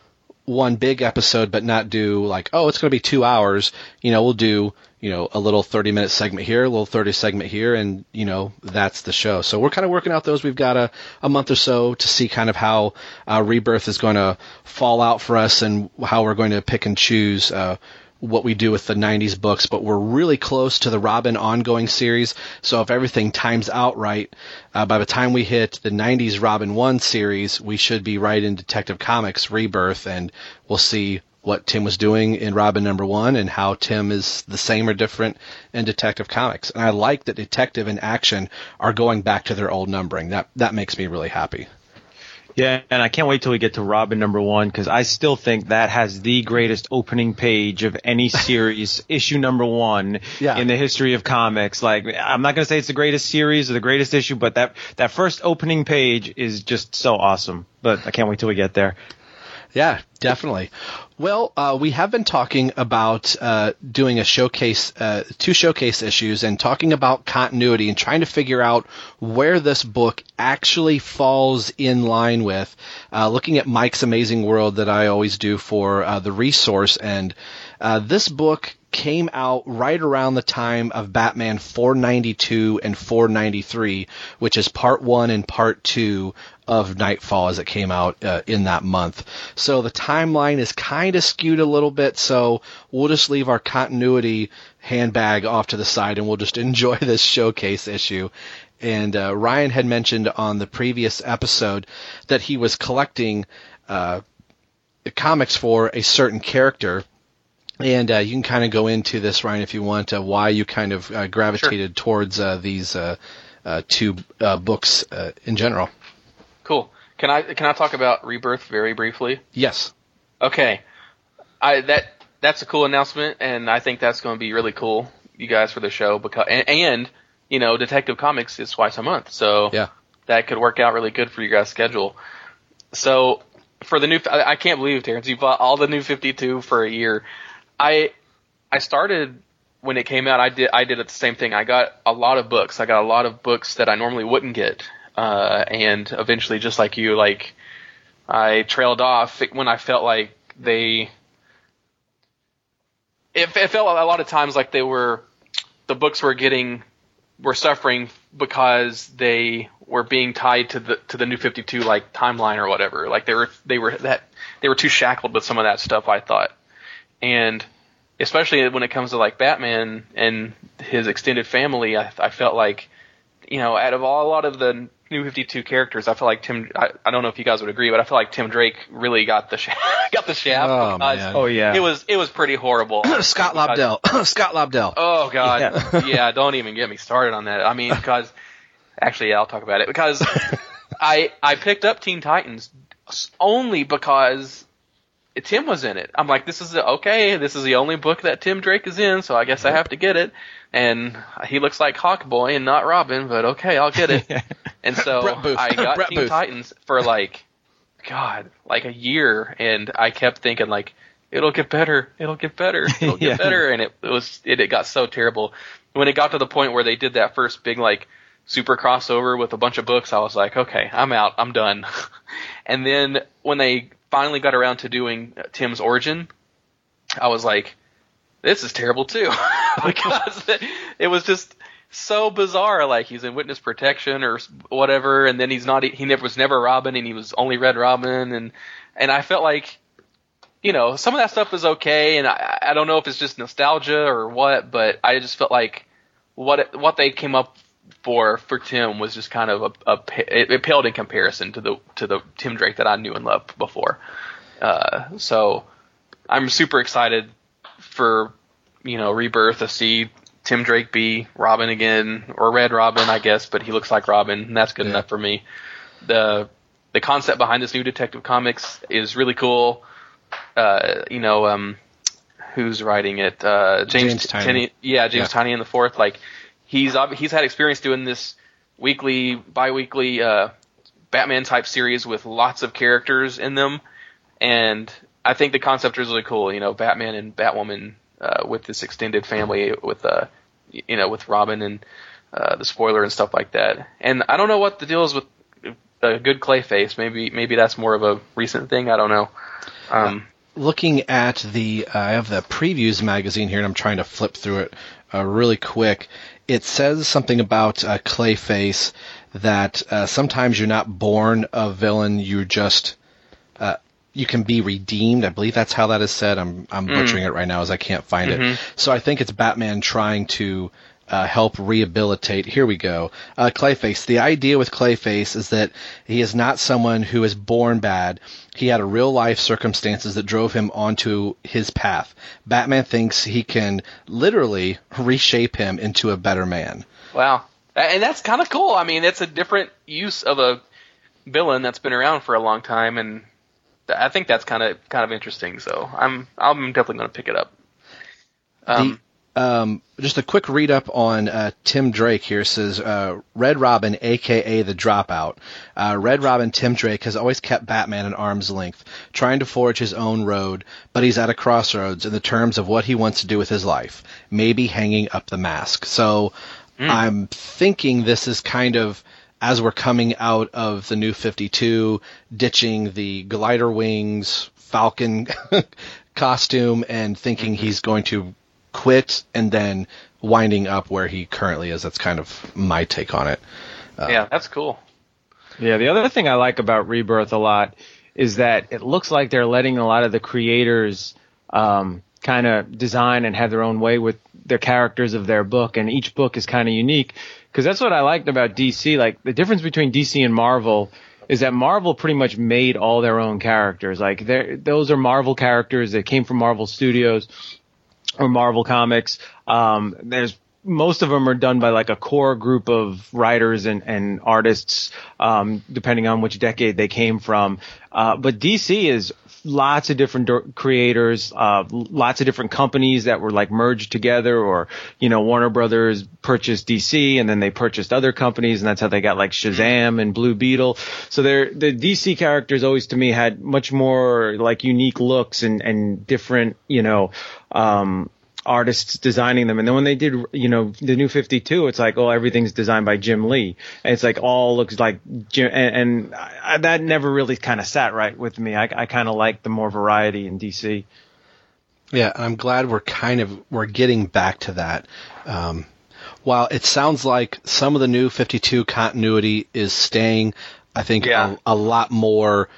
Speaker 1: one big episode, but not do like, oh, it's going to be two hours. You know, we'll do, you know, a little 30 minute segment here, a little 30 segment here, and, you know, that's the show. So we're kind of working out those. We've got a, a month or so to see kind of how uh, Rebirth is going to fall out for us and how we're going to pick and choose uh, what we do with the 90s books, but we're really close to the Robin ongoing series. So if everything times out right, uh, by the time we hit the 90s Robin 1 series, we should be right in Detective Comics Rebirth, and we'll see what Tim was doing in Robin number one and how Tim is the same or different in Detective Comics. And I like that Detective and Action are going back to their old numbering. That that makes me really happy.
Speaker 4: Yeah, and I can't wait till we get to Robin number one because I still think that has the greatest opening page of any series, issue number one
Speaker 1: Yeah.
Speaker 4: in the history of comics. Like, I'm not gonna say it's the greatest series or the greatest issue, but that that first opening page is just so awesome. But I can't wait till we get there.
Speaker 1: Yeah, definitely. Well, uh, we have been talking about uh, doing a showcase, uh, two showcase issues, and talking about continuity and trying to figure out where this book actually falls in line with. Uh, looking at Mike's Amazing World that I always do for uh, the resource, and uh, this book came out right around the time of Batman 492 and 493, which is part one and part two of Nightfall as it came out uh, in that month. So the timeline is kind of skewed a little bit, so we'll just leave our continuity handbag off to the side and we'll just enjoy this showcase issue. And uh, Ryan had mentioned on the previous episode that he was collecting uh, comics for a certain character. And uh, you can kind of go into this, Ryan, if you want, uh, why you kind of uh, gravitated towards uh, these uh, uh, two uh, books uh, in general.
Speaker 3: Cool. Can I can I talk about Rebirth very briefly?
Speaker 1: Yes.
Speaker 3: Okay. I that that's a cool announcement, and I think that's going to be really cool, you guys, for the show because and, and you know, Detective Comics is twice a month, so
Speaker 1: Yeah.
Speaker 3: that could work out really good for you guys' schedule. So for the new, I, I can't believe Terrence, you bought all the new Fifty Two for a year. I I started when it came out. I did I did the same thing. I got a lot of books. I got a lot of books that I normally wouldn't get, uh, and eventually, just like you, like I trailed off when I felt like they. It, it felt a lot of times like they were, the books were getting, were suffering because they were being tied to the to the new 52 like timeline or whatever. Like they were they were that they were too shackled with some of that stuff. I thought, and especially when it comes to like Batman and his extended family, I, I felt like, you know, out of all, a lot of the new 52 characters, I feel like Tim. I, I don't know if you guys would agree, but I feel like Tim Drake really got the sh- got the shaft.
Speaker 1: Oh,
Speaker 3: because
Speaker 1: man.
Speaker 4: Oh yeah.
Speaker 3: It was it was pretty horrible.
Speaker 1: Scott Lobdell. Scott Lobdell.
Speaker 3: Oh God,
Speaker 4: Yeah.
Speaker 3: yeah. Don't even get me started on that. I mean, because actually, yeah, I'll talk about it because I I picked up Teen Titans only because Tim was in it. I'm like, this is the, okay. This is the only book that Tim Drake is in, so I guess I have to get it. And he looks like Hawkboy and not Robin, but okay, I'll get it. And so I got
Speaker 1: Brett
Speaker 3: Teen
Speaker 1: Booth.
Speaker 3: Titans for like, God, like a year, and I kept thinking like, it'll get better, it'll get better, it'll get
Speaker 4: Yeah.
Speaker 3: better, and it, it was it, it got so terrible. When it got to the point where they did that first big like super crossover with a bunch of books, I was like, okay, I'm out, I'm done. and then when they finally got around to doing Tim's origin, I was like, this is terrible too, because it was just so bizarre. Like he's in witness protection or whatever, and then he's not. He never was never Robin, and he was only Red Robin, and and I felt like, you know, some of that stuff is okay, and I, I don't know if it's just nostalgia or what, but I just felt like what what they came up for for Tim was just kind of a, a it, it paled in comparison to the to the Tim Drake that I knew and loved before. Uh, so I'm super excited for you know Rebirth to see Tim Drake be Robin again or Red Robin, I guess, but he looks like Robin, and that's good enough for me. The the concept behind this new Detective Comics is really cool. Uh, you know, um, who's writing it? Uh, James,
Speaker 1: James Tynion.
Speaker 3: Tynion- yeah, James
Speaker 1: Yeah.
Speaker 3: in the fourth. Like he's he's had experience doing this weekly, bi-weekly uh, Batman type series with lots of characters in them, and I think the concept is really cool. You know, Batman and Batwoman uh, with this extended family with uh, you know, with Robin and uh, the spoiler and stuff like that. And I don't know what the deal is with a good Clayface. Maybe maybe that's more of a recent thing. I don't know. Um,
Speaker 1: looking at the uh, I have the previews magazine here, and I'm trying to flip through it uh, really quick. It says something about uh, Clayface that sometimes you're not born a villain; you just you can be redeemed. I believe that's how that is said. I'm I'm butchering it right now as I can't find it. So I think it's Batman trying to uh, help rehabilitate. Here we go. Uh, Clayface. The idea with Clayface is that he is not someone who is born bad. He had a real life circumstances that drove him onto his path. Batman thinks he can literally reshape him into a better man.
Speaker 3: Wow, and that's kind of cool. I mean, it's a different use of a villain that's been around for a long time, and I think that's kind of kind of interesting. So I'm I'm definitely going to pick it up. Um,
Speaker 1: Um, just a quick read up on uh, Tim Drake here says uh, Red Robin, aka the Dropout. Uh, Red Robin Tim Drake has always kept Batman at arm's length, trying to forge his own road, but he's at a crossroads in the terms of what he wants to do with his life. Maybe hanging up the mask. So I'm thinking this is kind of as we're coming out of the new 52, ditching the glider wings, Falcon costume, and thinking he's going to quit and then winding up where he currently is. That's kind of my take on it.
Speaker 3: yeah, that's cool.
Speaker 4: Yeah, the other thing I like about Rebirth a lot is that it looks like they're letting a lot of the creators um, kind of design and have their own way with their characters of their book, and each book is kind of unique. Because that's what I liked about DC. Like the difference between DC and Marvel is that Marvel pretty much made all their own characters. Like those are Marvel characters that came from Marvel Studios or Marvel Comics. Um, there's most of them are done by like a core group of writers and, and artists, um, depending on which decade they came from. Uh, but DC is lots of different creators, uh, lots of different companies that were like merged together or, you know, Warner Brothers purchased DC and then they purchased other companies and that's how they got like Shazam and Blue Beetle. So they're, the DC characters always to me had much more like unique looks and, and different, you know, um, artists designing them. And then when they did, you know, the new 52, it's like, oh, everything's designed by Jim Lee. And it's like all looks like Jim, and, and I, that never really kind of sat right with me. I, I kind of like the more variety in DC.
Speaker 1: Yeah, and I'm glad we're kind of we're getting back to that. Um, while it sounds like some of the new 52 continuity is staying, I think
Speaker 3: Yeah.
Speaker 1: a, a lot more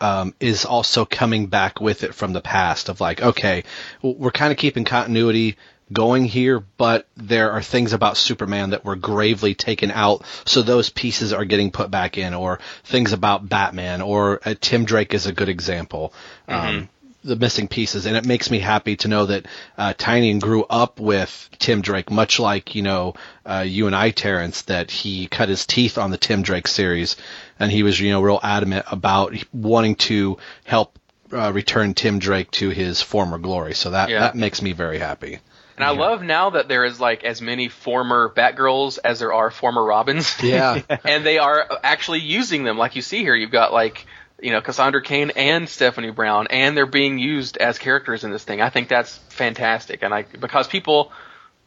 Speaker 1: um, is also coming back with it from the past. Of like, okay, we're kind of keeping continuity going here, but there are things about Superman that were gravely taken out, so those pieces are getting put back in, or things about Batman, or uh, Tim Drake is a good example. Um, the missing pieces, and it makes me happy to know that uh, Tynion grew up with Tim Drake, much like you know uh, you and I, Terrence, that he cut his teeth on the Tim Drake series, and he was you know real adamant about wanting to help uh, return Tim Drake to his former glory. So that
Speaker 3: Yeah.
Speaker 1: that makes me very happy.
Speaker 3: And I love now that there is like as many former Batgirls as there are former Robins.
Speaker 1: Yeah.
Speaker 3: and they are actually using them. Like you see here, you've got like you know, Cassandra Cain and Stephanie Brown, and they're being used as characters in this thing. I think that's fantastic, and I because people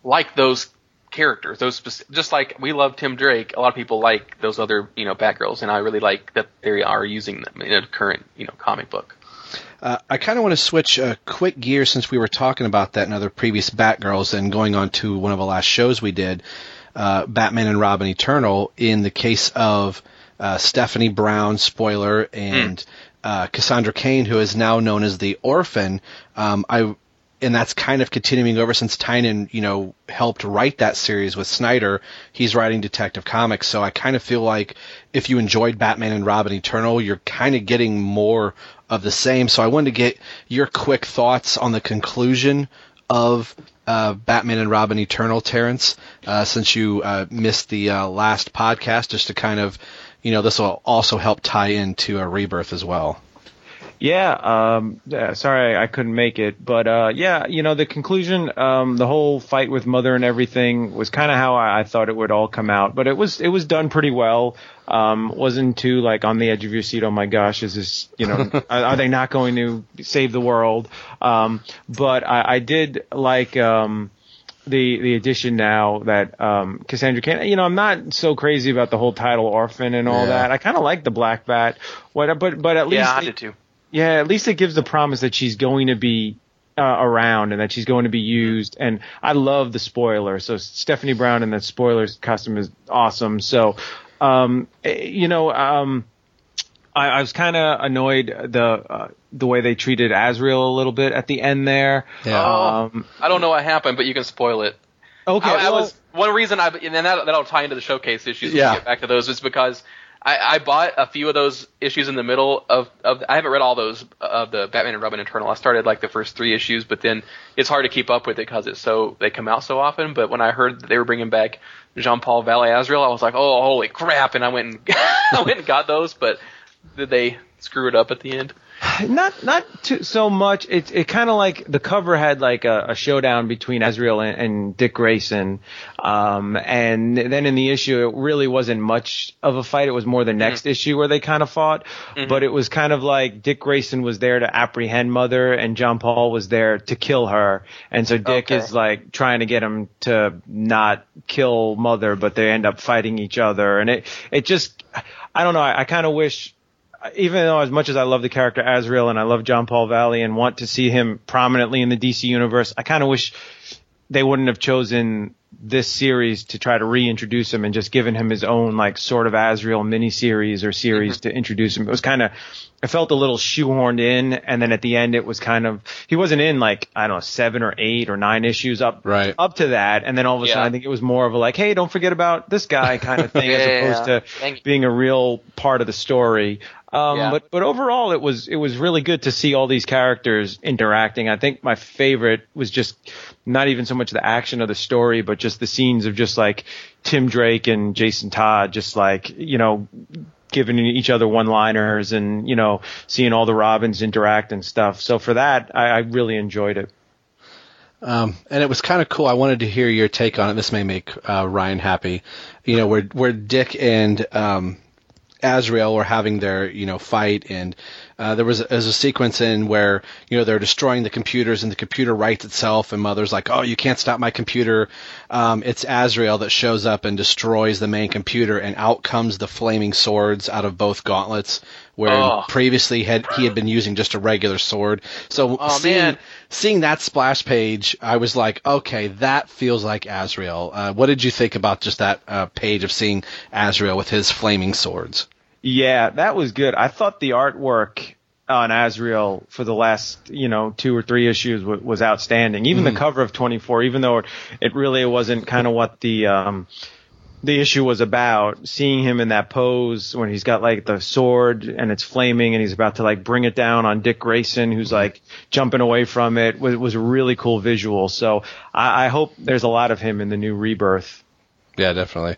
Speaker 3: like those characters, those spec- just like we love Tim Drake. A lot of people like those other you know Batgirls, and I really like that they are using them in a current you know comic book.
Speaker 1: Uh, I kind of want to switch a quick gear since we were talking about that in other previous Batgirls and going on to one of the last shows we did, uh, Batman and Robin Eternal. In the case of uh, Stephanie Brown, spoiler, and uh, Cassandra Cain, who is now known as the Orphan. Um, I and that's kind of continuing over since Tynion, you know, helped write that series with Snyder. He's writing Detective Comics, so I kind of feel like if you enjoyed Batman and Robin Eternal, you're kind of getting more of the same. So I wanted to get your quick thoughts on the conclusion of uh, Batman and Robin Eternal, Terrence, uh, since you uh, missed the uh, last podcast, just to kind of, you know, this will also help tie into a rebirth as well.
Speaker 4: Yeah, um, yeah, sorry I couldn't make it, but uh, yeah, you know the conclusion, um, the whole fight with Mother and everything was kind of how I, I thought it would all come out, but it was it was done pretty well. Um, wasn't too like on the edge of your seat. Oh my gosh, is this you know are, are they not going to save the world? Um, but I, I did like. Um, the the addition now that um Cassandra Cain you know I'm not so crazy about the whole title orphan and all
Speaker 1: Yeah.
Speaker 4: that I kind of like the Black Bat what but but at least
Speaker 3: Yeah, I did too.
Speaker 4: yeah, at least it gives the promise that she's going to be uh, around and that she's going to be used. And I love the spoiler. So Stephanie Brown in that spoilers costume is awesome. So, um, eh, you know, um, I, I was kind of annoyed the uh, the way they treated Azrael a little bit at the end there.
Speaker 1: Yeah.
Speaker 4: Um,
Speaker 3: I don't know what happened, but you can spoil it.
Speaker 4: okay,
Speaker 3: I, I was one reason I and then that, that'll tie into the showcase issues.
Speaker 1: Yeah.
Speaker 3: Get back to those is because I, I bought a few of those issues in the middle of of I haven't read all those of the Batman and Robin Eternal. I started like the first three issues, but then it's hard to keep up with it because it's so they come out so often. But when I heard that they were bringing back Jean Paul Valley Azrael, I was like, oh holy crap! And I went and I went and got those, but did they screw it up at the end?
Speaker 4: not not too, so much. It it kind of like the cover had like a, a showdown between Azrael and, and Dick Grayson, um, and then in the issue it really wasn't much of a fight. It was more the next issue where they kind of fought, but it was kind of like Dick Grayson was there to apprehend Mother, and John Paul was there to kill her, and so Dick
Speaker 3: Okay.
Speaker 4: is like trying to get him to not kill Mother, but they end up fighting each other, and it it just I don't know. I, I kind of wish even though as much as I love the character Azrael and I love John Paul Valley and want to see him prominently in the DC universe, I kind of wish they wouldn't have chosen this series to try to reintroduce him and just given him his own like sort of Azrael miniseries or series mm-hmm. to introduce him. It was kind of, I felt a little shoehorned in, and then at the end it was kind of he wasn't in like I don't know seven or eight or nine issues up
Speaker 1: Right.
Speaker 4: up to that, and then all of a
Speaker 3: Yeah.
Speaker 4: sudden I think it was more of a like, hey, don't forget about this guy kind of thing
Speaker 3: Yeah,
Speaker 4: as opposed
Speaker 3: yeah.
Speaker 4: to
Speaker 3: Thank
Speaker 4: being a real part of the story. Um,
Speaker 3: Yeah.
Speaker 4: but but overall, it was it was really good to see all these characters interacting. I think my favorite was just not even so much the action of the story, but just the scenes of just like Tim Drake and Jason Todd, just like you know giving each other one-liners and you know seeing all the Robins interact and stuff. So for that, I, I really enjoyed it.
Speaker 1: Um, and it was kind of cool. I wanted to hear your take on it. This may make uh, Ryan happy. You know, where where Dick and um, Azrael were having their you know fight, and uh, there was a, there's a sequence in where you know they're destroying the computers, and the computer writes itself, and Mother's like, "Oh, you can't stop my computer." Um, it's Azrael that shows up and destroys the main computer, and out comes the flaming swords out of both gauntlets, where
Speaker 3: Oh.
Speaker 1: previously had he had been using just a regular sword. So
Speaker 3: Oh,
Speaker 1: seeing
Speaker 3: man.
Speaker 1: seeing that splash page, I was like, okay, that feels like Azrael. Uh, what did you think about just that uh, page of seeing Azrael with his flaming swords?
Speaker 4: Yeah, that was good. I thought the artwork on Azrael for the last, you know, two or three issues was, was outstanding. Even the cover of 24, even though it, it really wasn't kind of what the, um, the issue was about, seeing him in that pose when he's got like the sword and it's flaming and he's about to like bring it down on Dick Grayson who's like jumping away from it It was a really cool visual. So I, I hope there's a lot of him in the new rebirth.
Speaker 1: Yeah, definitely.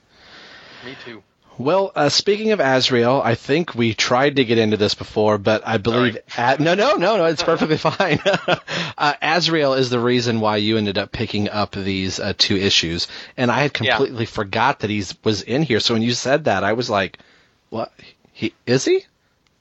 Speaker 3: Me too.
Speaker 1: Well, uh, speaking of Azrael, I think we tried to get into this before, but I believe A- no, no, no, no, it's perfectly fine. uh, Azrael is the reason why you ended up picking up these uh, two issues, and I had
Speaker 3: Yeah.
Speaker 1: completely forgot that he was in here. So when you said that, I was like, "What? He is he?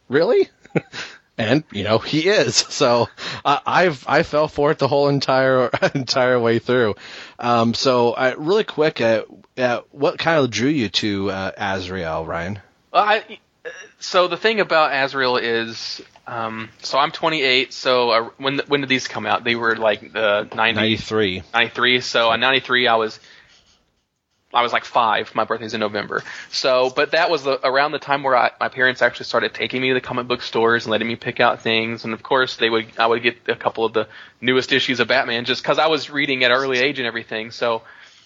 Speaker 1: Really?" and you know he is. So uh, I've I fell for it the whole entire entire way through. Um, so uh, really quick, uh, uh, what kind of drew you to uh, Azrael, Ryan?
Speaker 3: Well, I, so the thing about Azrael is, um, so I'm 28. So uh, when when did these come out? They were like the 90,
Speaker 1: Ninety three.
Speaker 3: 93. So in 93, I was I was like five. My birthday's in November. So, but that was the, around the time where I, my parents actually started taking me to the comic book stores and letting me pick out things. And of course, they would I would get a couple of the newest issues of Batman just because I was reading at an early age and everything. So,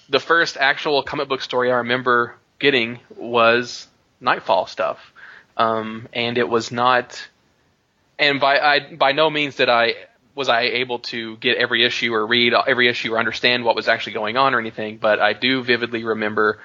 Speaker 3: the first actual comic book story I remember getting was Nightfall stuff, um, and it was not. And by I by no means did I was I able to get every issue or read every issue or understand what was actually going on or anything, but I do vividly remember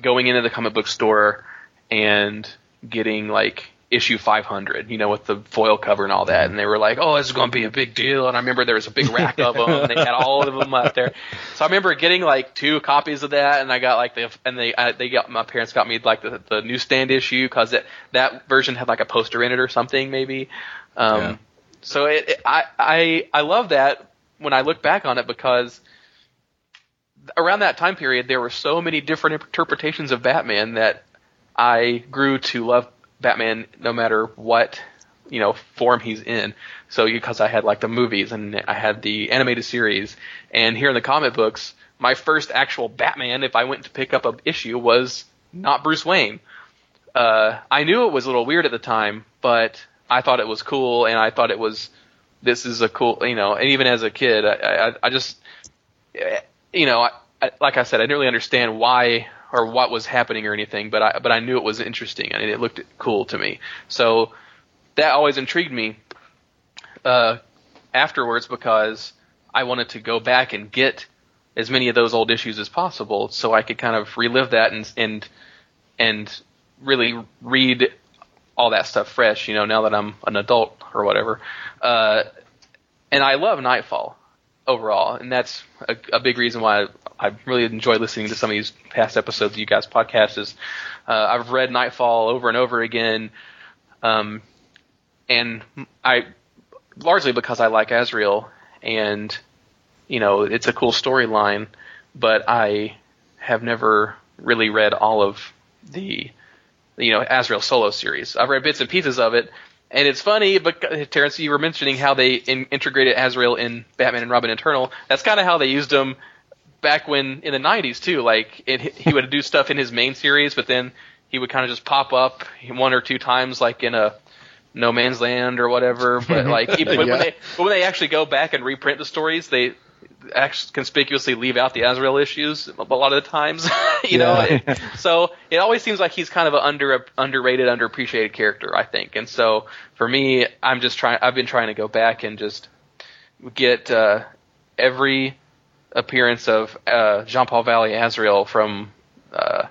Speaker 3: going into the comic book store and getting like issue 500, you know, with the foil cover and all that, and they were like, "Oh, this is going to be a big deal." And I remember there was a big rack of them, and they had all of them out there. So I remember getting like two copies of that, and I got like the and they I, they got my parents got me like the the newsstand issue because that that version had like a poster in it or something maybe. Um,
Speaker 1: Yeah.
Speaker 3: So it, it I I I love that when I look back on it because around that time period there were so many different interpretations of Batman that I grew to love Batman no matter what you know form he's in. So because I had like the movies and I had the animated series, and here in the comic books, my first actual Batman, if I went to pick up an issue, was not Bruce Wayne. Uh, I knew it was a little weird at the time, but I thought it was cool, and I thought it was this is a cool, you know. And even as a kid, I, I, I just, you know, I, I, like I said, I didn't really understand why or what was happening or anything, but I but I knew it was interesting and it looked cool to me. So that always intrigued me uh, afterwards because I wanted to go back and get as many of those old issues as possible, so I could kind of relive that and and and really read all that stuff fresh. You know, now that I'm an adult or whatever. Uh, and I love Nightfall overall, and that's a, a big reason why I really enjoy listening to some of these past episodes of you guys' podcast. Is uh, I've read Nightfall over and over again, um, and I largely because I like Azrael, and you know it's a cool storyline, but I have never really read all of the you know Azrael solo series. I've read bits and pieces of it, and it's funny. But Terrence, you were mentioning how they in, integrated Azrael in Batman and Robin Eternal. That's kind of how they used him back when in the '90s too. Like it, he would do stuff in his main series, but then he would kind of just pop up one or two times, like in a No Man's Land or whatever. But like even when,
Speaker 1: Yeah.
Speaker 3: when they but when they actually go back and reprint the stories, they conspicuously leave out the Azrael issues a lot of the times. you know,
Speaker 1: Yeah.
Speaker 3: so it always seems like he's kind of an under underrated, underappreciated character, I think. And so for me, I'm just trying. I've been trying to go back and just get uh, every appearance of uh, Jean Paul Valley Azrael from uh,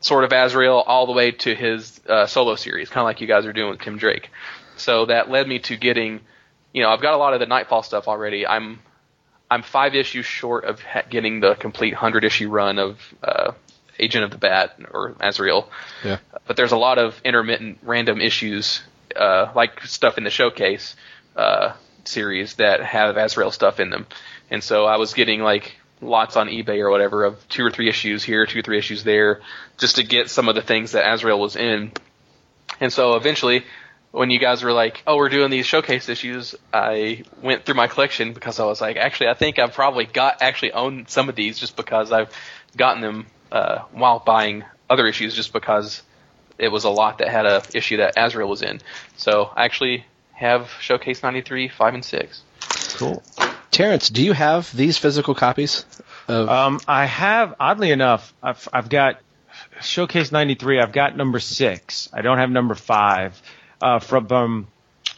Speaker 3: Sword of Azrael all the way to his uh, solo series, kind of like you guys are doing with Tim Drake. So that led me to getting, you know, I've got a lot of the Nightfall stuff already. I'm I'm five issues short of ha- getting the complete hundred issue run of uh, Agent of the Bat or Azrael.
Speaker 1: Yeah.
Speaker 3: But there's a lot of intermittent random issues, uh, like stuff in the showcase uh, series that have Azrael stuff in them. And so I was getting like lots on eBay or whatever of two or three issues here, two or three issues there, just to get some of the things that Azrael was in. And so eventually, when you guys were like, "Oh, we're doing these showcase issues," I went through my collection because I was like, "Actually, I think I've probably got actually owned some of these just because I've gotten them uh, while buying other issues, just because it was a lot that had a issue that Azrael was in." So I actually have Showcase '93, five and six.
Speaker 4: Cool.
Speaker 1: Terrence, do you have these physical copies? Of,
Speaker 4: Um, I have, oddly enough, I've, I've got Showcase 93. I've got number six. I don't have number five uh, from um,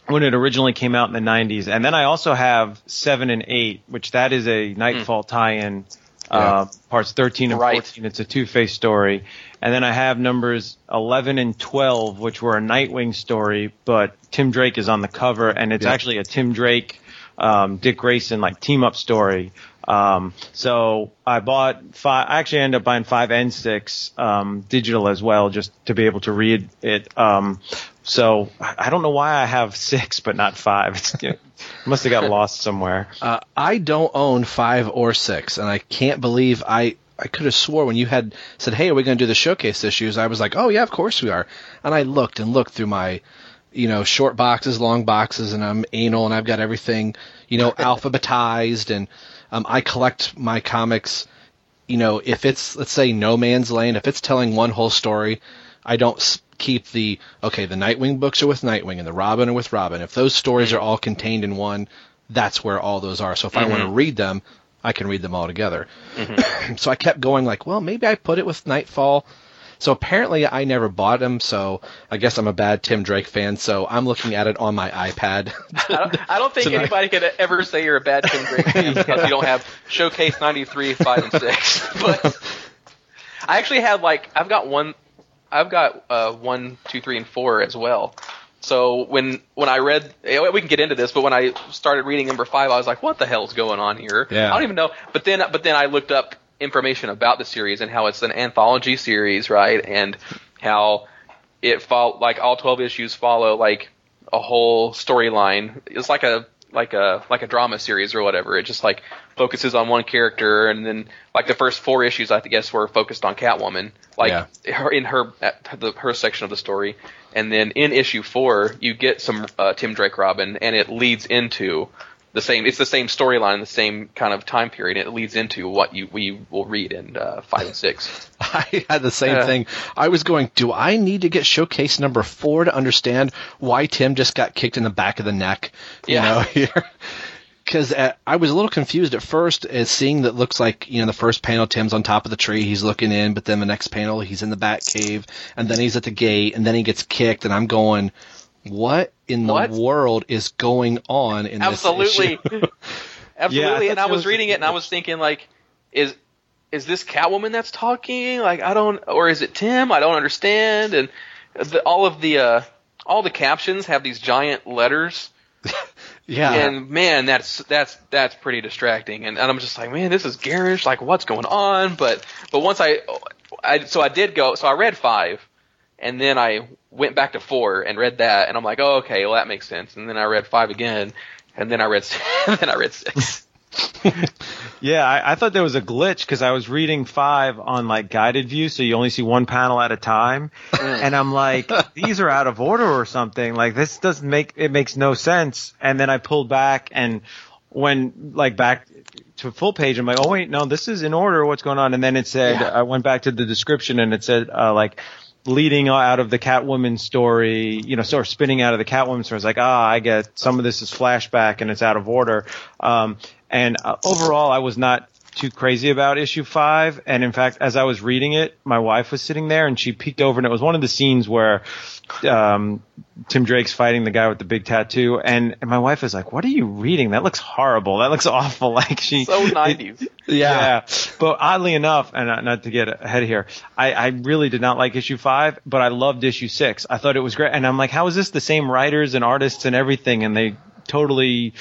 Speaker 4: when it originally came out in the 90s. And then I also have seven and eight, which that is a Nightfall tie-in. Uh, parts 13 and
Speaker 3: Right.
Speaker 4: 14. It's a two-face story. And then I have numbers 11 and 12, which were a Nightwing story, but Tim Drake is on the cover, and it's
Speaker 1: Yeah.
Speaker 4: actually a Tim Drake, um, Dick Grayson like team-up story. Um, so I bought five. I actually ended up buying five and six um, digital as well, just to be able to read it. Um, so I I don't know why I have six but not five. It's, it must have got lost somewhere.
Speaker 1: Uh, I don't own five or six, and I can't believe I. I could have swore when you had said, "Hey, are we going to do the showcase issues?" I was like, "Oh yeah, of course we are." And I looked and looked through my, you know, short boxes, long boxes, and I'm anal, and I've got everything, you know, alphabetized, and um, I collect my comics. You know, if it's let's say No Man's Land, if it's telling one whole story, I don't keep the okay. The Nightwing books are with Nightwing, and the Robin are with Robin. If those stories are all contained in one, that's where all those are. So if I want to read them, I can read them all together. so I kept going like, well, maybe I put it with Nightfall. So apparently I never bought them, so I guess I'm a bad Tim Drake fan, so I'm looking at it on my iPad.
Speaker 3: I don't, I don't think
Speaker 1: Tonight.
Speaker 3: anybody could ever say you're a bad Tim Drake fan because you don't have Showcase 93, 5, and 6. But I actually have, like, I've got one, I've got uh, 1, 2, 3, and 4 as well. So when when I read, we can get into this, but when I started reading number five, I was like, "What the hell's going on here?"
Speaker 1: Yeah.
Speaker 3: I don't even know. But then, but then I looked up information about the series and how it's an anthology series, right? And how it follow like all 12 issues follow like a whole storyline. It's like a like a like a drama series or whatever. It just like focuses on one character, and then like the first four issues, I guess, were focused on Catwoman, like her in her at the her section of the story, and then in issue four, you get some uh, Tim Drake Robin, and it leads into the same. It's the same storyline, the same kind of time period. It leads into what you we will read in uh, five and six.
Speaker 1: I had the same
Speaker 3: Yeah.
Speaker 1: thing. I was going, do I need to get showcase number four to understand why Tim just got kicked in the back of the neck? You
Speaker 3: Yeah.
Speaker 1: know, here. Because uh, I was a little confused at first, as seeing that looks like you know the first panel Tim's on top of the tree, he's looking in, but then the next panel he's in the bat cave, and then he's at the gate, and then he gets kicked, and I'm going, what in the world is going on in
Speaker 3: Absolutely.
Speaker 1: this issue?
Speaker 3: Absolutely.
Speaker 4: Yeah,
Speaker 3: and I was
Speaker 4: was-
Speaker 3: reading it and I was thinking like, is is this Catwoman that's talking? Like I don't, or is it Tim? I don't understand. And the, all of the uh, all the captions have these giant letters,
Speaker 1: yeah,
Speaker 3: and man, that's that's that's pretty distracting. And, and I'm just like, man, this is garish. Like what's going on? But but once I, I so I did go. So I read five. And then I went back to four and read that, and I'm like, oh, okay, well that makes sense. And then I read five again, and then I read, and then I read six.
Speaker 4: Yeah, I, I thought there was a glitch because I was reading five on like guided view, so you only see one panel at a time, and I'm like, these are out of order or something. Like this doesn't make it makes no sense. And then I pulled back and when like back to full page, I'm like, oh wait, no, this is in order. What's going on? And then it said, I went back to the description and it said uh, like leading out of the Catwoman story, you know, sort of spinning out of the Catwoman story. I was like, ah, I get some of this is flashback and it's out of order. Um, and uh, overall, I was not too crazy about issue five. And in fact, as I was reading it, my wife was sitting there and she peeked over and it was one of the scenes where, um, Tim Drake's fighting the guy with the big tattoo. And, and my wife is like, what are you reading? That looks horrible. That looks awful. Like she,
Speaker 3: So 90s.
Speaker 4: yeah. yeah. But oddly enough, and not- not to get ahead of here, I, I really did not like issue five, but I loved issue six. I thought it was great. And I'm like, how is this the same writers and artists and everything? And they totally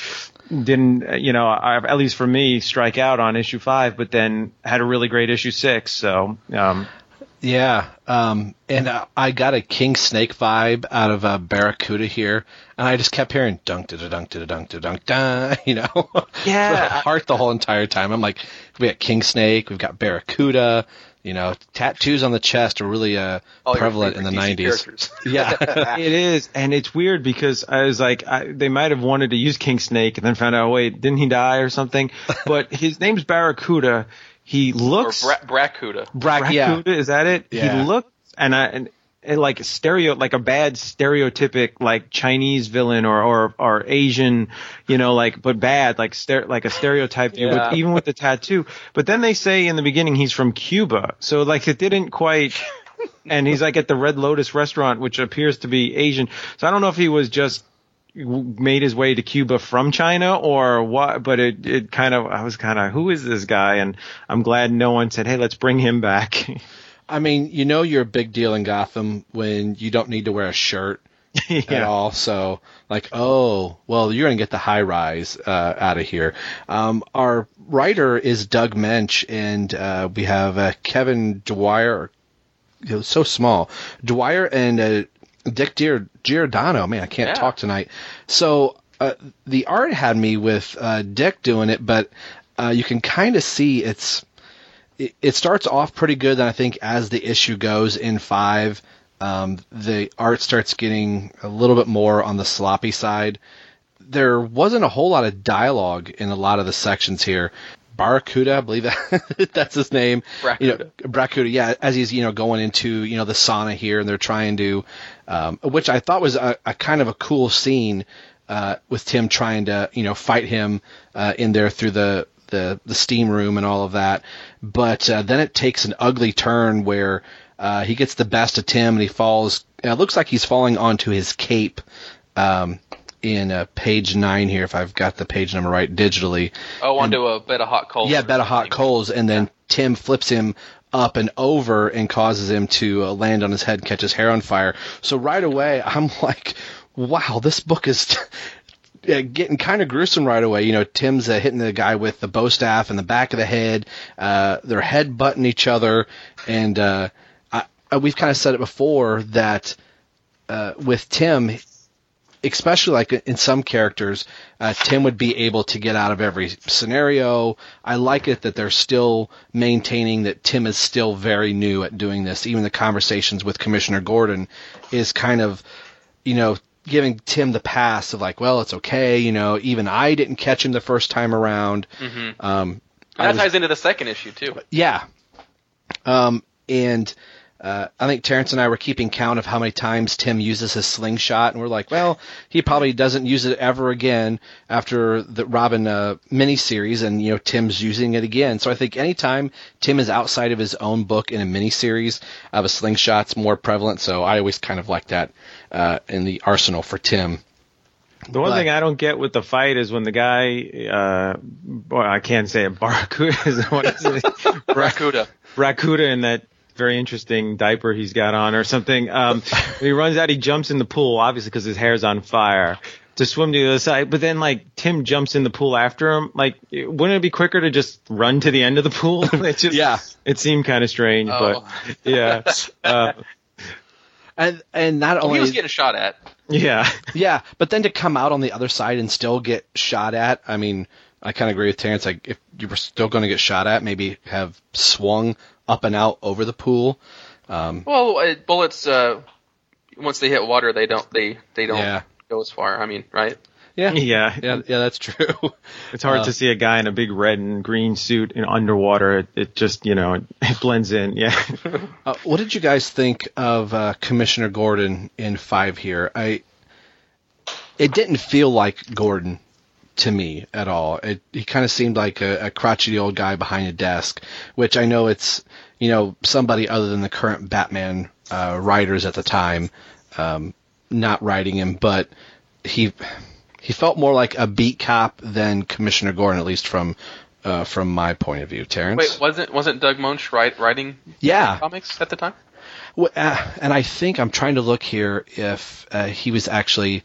Speaker 4: didn't, uh, you know, I, at least for me, strike out on issue five, but then had a really great issue six. So, um,
Speaker 1: Yeah, um, and uh, I got a King Snake vibe out of uh, Barracuda here, and I just kept hearing dunk da da dunk da da dunk da dunk da, you know,
Speaker 4: Yeah.
Speaker 1: heart the whole entire time. I'm like, we got King Snake, we've got Barracuda, you know, tattoos on the chest are really uh,
Speaker 3: All
Speaker 1: prevalent in the
Speaker 3: DC
Speaker 1: '90s.
Speaker 3: characters.
Speaker 1: Yeah,
Speaker 4: it is, and it's weird because I was like, I, they might have wanted to use King Snake, and then found out, wait, didn't he die or something? But his name's Barracuda. He
Speaker 3: Or
Speaker 4: looks
Speaker 3: Bra- Bracuda.
Speaker 1: Brack, yeah,
Speaker 4: is that it?
Speaker 1: Yeah.
Speaker 4: He looks and I, and, and like stereo, like a bad stereotypic, like Chinese villain or, or, or Asian, you know, like, but bad, like, stere- like a stereotype,
Speaker 3: Yeah.
Speaker 4: with, even with the tattoo. But then they say in the beginning he's from Cuba. So like it didn't quite, and he's like at the Red Lotus restaurant, which appears to be Asian. So I don't know if he was just w- made his way to Cuba from China or what, but it, it kind of, I was kind of, who is this guy? And I'm glad no one said, hey, let's bring him back.
Speaker 1: I mean, you know, you're a big deal in Gotham when you don't need to wear a shirt at all. So like, oh, well, you're gonna get the high rise uh, out of here. Um, our writer is Doug Moench, and uh, we have uh, Kevin Dwyer. It was so small. Dwyer and uh, Dick Gior- Giordano. Man, I can't
Speaker 3: Yeah.
Speaker 1: talk tonight. So uh, the art had me with uh, Dick doing it, but uh, you can kind of see it's it, it starts off pretty good. Then I think as the issue goes in five, um, the art starts getting a little bit more on the sloppy side. There wasn't a whole lot of dialogue in a lot of the sections here. Barracuda, I believe that that's his name. You know, Bracuda, yeah, as he's you know going into you know the sauna here, and they're trying to, um, which I thought was a, a kind of a cool scene uh, with Tim trying to you know fight him uh, in there through the the the steam room and all of that. But uh, then it takes an ugly turn where uh, he gets the best of Tim and he falls. and It looks like he's falling onto his cape. Um, in uh, page nine here, if I've got the page number right digitally.
Speaker 3: Oh, onto a bed of hot coals.
Speaker 1: Yeah, bed of hot coals, and then Tim flips him up and over and causes him to uh, land on his head, catch his hair on fire. So right away, I'm like, wow, this book is. Yeah, getting kind of gruesome right away. You know, Tim's uh, hitting the guy with the bow staff in the back of the head. Uh, they're head butting each other, and uh, I, I, we've kind of said it before that uh, with Tim, especially like in some characters, uh, Tim would be able to get out of every scenario. I like it that they're still maintaining that Tim is still very new at doing this. Even the conversations with Commissioner Gordon is kind of, you know, giving Tim the pass of like, well, it's okay. You know, even I didn't catch him the first time around.
Speaker 3: Mm-hmm.
Speaker 1: Um,
Speaker 3: that
Speaker 1: was-
Speaker 3: ties into the second issue too.
Speaker 1: yeah. Um, and uh, I think Terrence and I were keeping count of how many times Tim uses his slingshot, and we're like, well, he probably doesn't use it ever again after the Robin uh, miniseries, and you know Tim's using it again. So I think anytime Tim is outside of his own book in a miniseries, of a slingshot's more prevalent. So I always kind of like that uh, in the arsenal for Tim.
Speaker 4: The one
Speaker 1: But-
Speaker 4: thing I don't get with the fight is when the guy, uh, boy, I can't say it, Barracuda, is what is it?
Speaker 3: Barracuda.
Speaker 4: Barracuda in that very interesting diaper he's got on or something. Um, when he runs out, he jumps in the pool, obviously because his hair's on fire, to swim to the other side. But then, like, Tim jumps in the pool after him. Like, wouldn't it be quicker to just run to the end of the pool? it just,
Speaker 1: Yeah.
Speaker 4: It seemed kind of strange,
Speaker 3: Oh.
Speaker 4: but yeah. Uh,
Speaker 1: And and not
Speaker 3: Well,
Speaker 1: only
Speaker 3: he was getting shot at.
Speaker 4: yeah.
Speaker 1: Yeah, but then to come out on the other side and still get shot at, I mean, I kind of agree with Terrence. Like, if you were still going to get shot at, maybe have swung up and out over the pool. Um,
Speaker 3: Well, uh, bullets uh, once they hit water, they don't they they don't
Speaker 1: Yeah.
Speaker 3: go as far. I mean, right?
Speaker 1: yeah,
Speaker 4: Yeah.
Speaker 1: yeah, yeah, that's true.
Speaker 4: It's hard
Speaker 1: Uh,
Speaker 4: to see a guy in a big red and green suit in underwater. It, it just, you know, it, it blends in. Yeah.
Speaker 1: Uh, what did you guys think of uh, Commissioner Gordon in five here? I it didn't feel like Gordon to me at all. It he kind of seemed like a, a crotchety old guy behind a desk, which I know it's you know somebody other than the current Batman uh, writers at the time um, not writing him, but he he felt more like a beat cop than Commissioner Gordon, at least from uh, from my point of view. Terrence,
Speaker 3: Wait, wasn't wasn't Doug Moench write, writing
Speaker 1: yeah,
Speaker 3: comics at the time?
Speaker 1: Well, uh, and I think I'm trying to look here if uh, he was actually,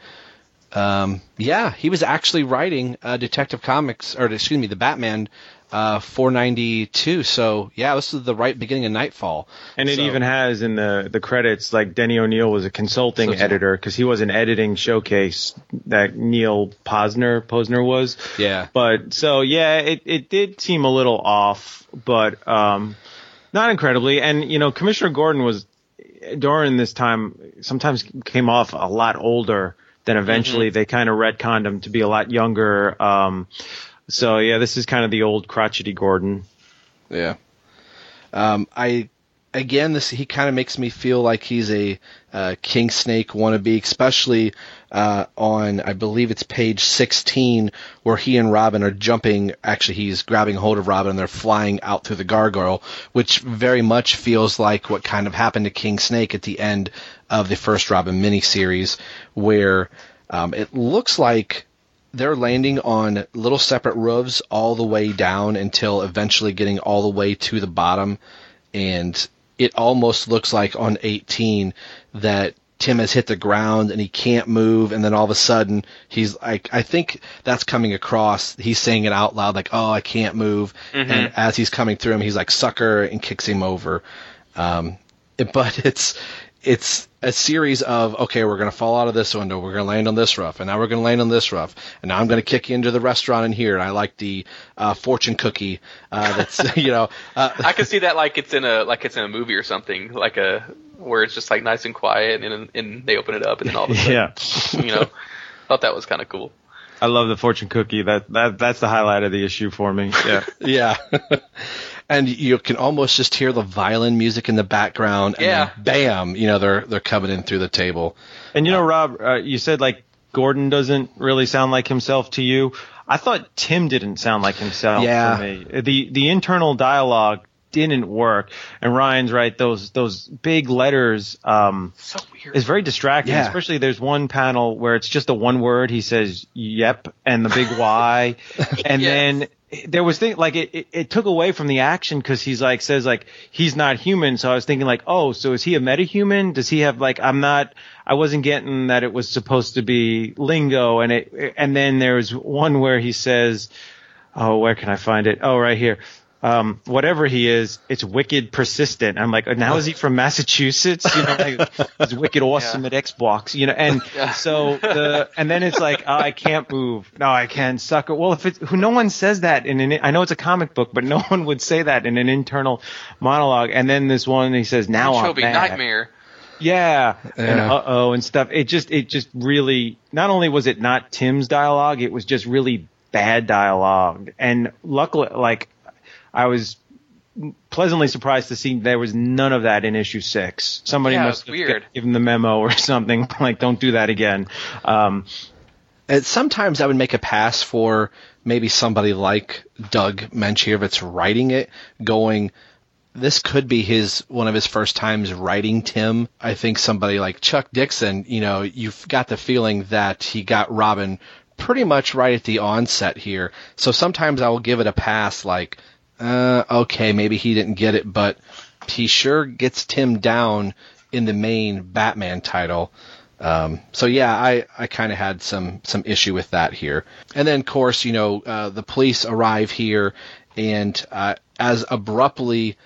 Speaker 1: um, yeah, he was actually writing uh, Detective Comics, or excuse me, the Batman uh, 492. So yeah, this is the right beginning of Knightfall.
Speaker 4: And it
Speaker 1: So-
Speaker 4: even has in the, the credits, like Denny O'Neil was a consulting
Speaker 1: So
Speaker 4: editor because he was an editing showcase that Neal Pozner, Pozner was.
Speaker 1: Yeah.
Speaker 4: But so, yeah, it, it did seem a little off, but, um, not incredibly. And, you know, Commissioner Gordon was, during this time, sometimes came off a lot older than eventually they kind of retconned him to be a lot younger. Um, so yeah, this is kind of the old crotchety Gordon.
Speaker 1: Yeah. Um, I again, this he kind of makes me feel like he's a uh, King Snake wannabe, especially uh, on I believe it's page sixteen where he and Robin are jumping. Actually, he's grabbing hold of Robin and they're flying out through the gargoyle, which very much feels like what kind of happened to King Snake at the end of the first Robin miniseries, where um, it looks like they're landing on little separate roofs all the way down until eventually getting all the way to the bottom and it almost looks like on 18 that Tim has hit the ground and he can't move, and then all of a sudden he's like, I think that's coming across. He's saying it out loud, like, "Oh, I can't move," and as he's coming through him, he's like, "Sucker," and kicks him over. Um, but it's it's a series of okay, we're gonna fall out of this window, we're gonna land on this roof, and now we're gonna land on this roof, and now I'm gonna kick you into the restaurant in here. And I like the uh, fortune cookie uh, that's you know uh,
Speaker 3: I can see that like it's in a like it's in a movie or something, like a where it's just like nice and quiet, and and they open it up, and then all of a sudden,
Speaker 4: Yeah.
Speaker 3: you know, thought that was kind of cool.
Speaker 4: I love the fortune cookie. That that that's the highlight of the issue for me. Yeah.
Speaker 1: yeah. And you can almost just hear the violin music in the background. And
Speaker 3: Yeah.
Speaker 1: bam! You know they're they're coming in through the table.
Speaker 4: And you know, Rob, uh, you said like Gordon doesn't really sound like himself to you. I thought Tim didn't sound like himself
Speaker 1: Yeah.
Speaker 4: to me. The the internal dialogue didn't work. And Ryan's right; those those big letters um,
Speaker 3: So weird.
Speaker 4: is very distracting.
Speaker 1: Yeah.
Speaker 4: Especially there's one panel where it's just a one word. He says "yep" and the big Y, and
Speaker 3: Yes.
Speaker 4: then there was thing like it, it, it took away from the action because he's like says like he's not human. So I was thinking like, oh, so is he a metahuman? Does he have like I'm not. I wasn't getting that it was supposed to be lingo, and it and then there's one where he says, oh, where can I find it? Oh, right here. Um, whatever he is, it's wicked persistent. I'm like, now is he from Massachusetts? You know, like, he's wicked awesome at Xbox, you know, and so the, and then it's like, oh, I can't move. No, I can sucker. Well, if it's, who, no one says that in an, I know it's a comic book, but no one would say that in an internal monologue. And then this one, he says, now I'm
Speaker 3: Trophy
Speaker 4: mad.
Speaker 3: nightmare.
Speaker 4: Yeah, and uh oh and stuff. It just it just really not only was it not Tim's dialogue, it was just really bad dialogue. And luckily, like I was pleasantly surprised to see there was none of that in issue six. Somebody
Speaker 3: Yeah,
Speaker 4: must have
Speaker 3: weird.
Speaker 4: given the memo or something like, "Don't do that again." Um,
Speaker 1: And sometimes I would make a pass for maybe somebody like Doug Menchierovitz writing it, going, this could be his one of his first times writing Tim. I think somebody like Chuck Dixon, you know, you've got the feeling that he got Robin pretty much right at the onset here. So sometimes I will give it a pass, like, uh, okay, maybe he didn't get it, but he sure gets Tim down in the main Batman title. Um, so yeah, I, I kind of had some some issue with that here. And then of course, you know, uh, the police arrive here, and uh, as abruptly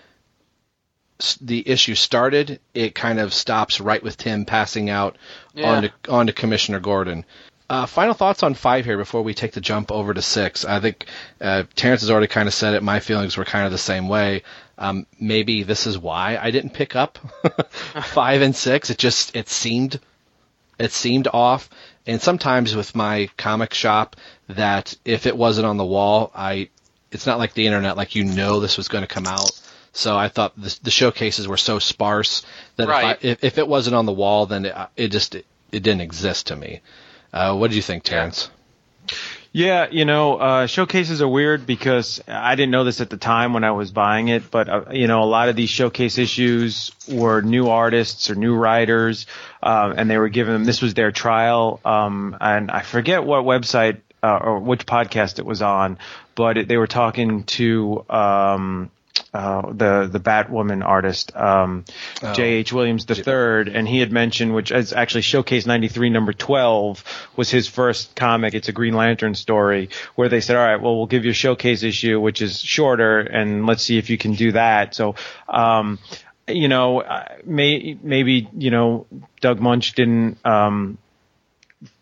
Speaker 1: the issue started, it kind of stops right with Tim passing out
Speaker 3: Yeah.
Speaker 1: onto onto Commissioner Gordon. Uh, final thoughts on five here before we take the jump over to six. I think uh, Terrence has already kind of said it. My feelings were kind of the same way. Um, maybe this is why I didn't pick up five and six. It just it seemed it seemed off. And sometimes with my comic shop, that if it wasn't on the wall, I it's not like the internet, like you know this was going to come out. So I thought the, the showcases were so sparse that
Speaker 3: Right.
Speaker 1: if, I, if if it wasn't on the wall, then it, it just it, it didn't exist to me. Uh, what did you think, Terrence?
Speaker 4: Yeah, you know, uh, showcases are weird because I didn't know this at the time when I was buying it, but uh, you know, a lot of these showcase issues were new artists or new writers, um, and they were them. This was their trial, um, and I forget what website uh, or which podcast it was on, but it, they were talking to. Um, uh, the the Batwoman artist um, J. H. Williams III, and he had mentioned, which is actually Showcase '93 number 12 was his first comic. It's a Green Lantern story where they said, "All right, well, we'll give you a Showcase issue, which is shorter, and let's see if you can do that." So. Um, you know, uh, may, maybe you know Doug Moench didn't um,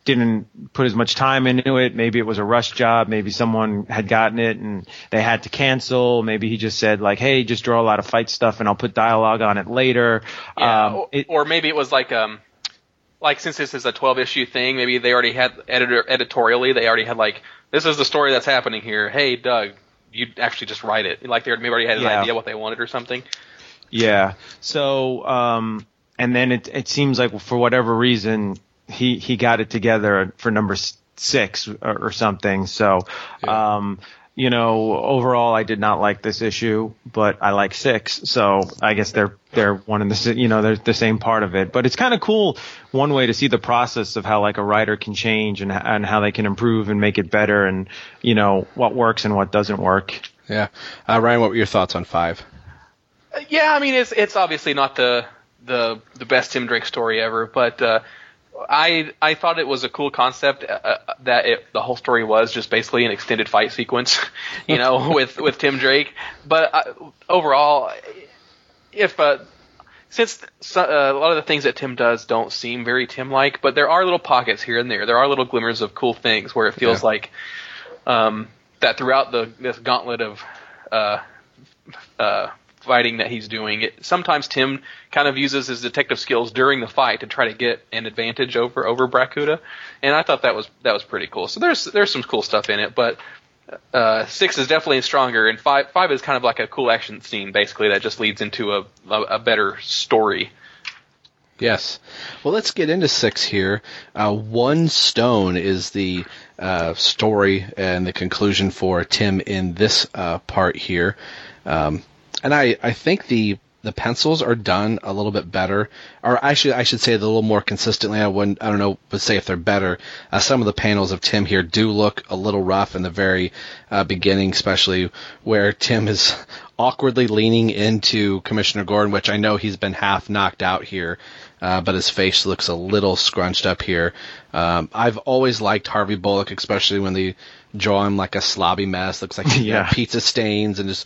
Speaker 4: didn't put as much time into it. Maybe it was a rush job. Maybe someone had gotten it and they had to cancel. Maybe he just said like, "Hey, just draw a lot of fight stuff and I'll put dialogue on it later."
Speaker 3: Yeah,
Speaker 4: Um,
Speaker 3: or,
Speaker 4: it-
Speaker 3: or maybe it was like um, like since this is a 12 issue thing, maybe they already had editor editorially they already had like this is the story that's happening here. Hey, Doug, you actually just write it. Like they maybe already had an
Speaker 4: Yeah.
Speaker 3: idea what they wanted or something.
Speaker 4: Yeah. So, um, and then it it seems like for whatever reason he he got it together for number six or, or something. So, um, you know, overall I did not like this issue, but I like six. So I guess they're they're one and the you know they're the same part of it. But it's kind of cool one way to see the process of how like a writer can change and and how they can improve and make it better and you know what works and what doesn't work.
Speaker 1: Yeah, uh, Ryan, what were your thoughts on five?
Speaker 3: Uh, Yeah, I mean it's it's obviously not the the the best Tim Drake story ever, but uh, I I thought it was a cool concept uh, uh, that it, the whole story was just basically an extended fight sequence, you know, with with Tim Drake. But uh, overall, if uh, since so, uh, a lot of the things that Tim does don't seem very Tim-like, but there are little pockets here and there. There are little glimmers of cool things where it feels
Speaker 1: Yeah.
Speaker 3: like um, that throughout the this gauntlet of uh, uh, fighting that he's doing. It, sometimes Tim kind of uses his detective skills during the fight to try to get an advantage over over Bracuda, and I thought that was that was pretty cool. So there's there's some cool stuff in it, but uh, six is definitely stronger, and five five is kind of like a cool action scene, basically that just leads into a a, a better story.
Speaker 1: Yes. Well, let's get into six here. Uh, One Stone is the uh, story and the conclusion for Tim in this uh, part here. Um, and I, I think the the pencils are done a little bit better, or actually I should say a little more consistently. I wouldn't, I don't know, would say if they're better. Uh, some of the panels of Tim here do look a little rough in the very uh, beginning, especially where Tim is awkwardly leaning into Commissioner Gordon, which I know he's been half knocked out here, uh, but his face looks a little scrunched up here. Um, I've always liked Harvey Bullock, especially when they draw him like a slobby mess. Looks like you know,
Speaker 4: Yeah.
Speaker 1: pizza stains and his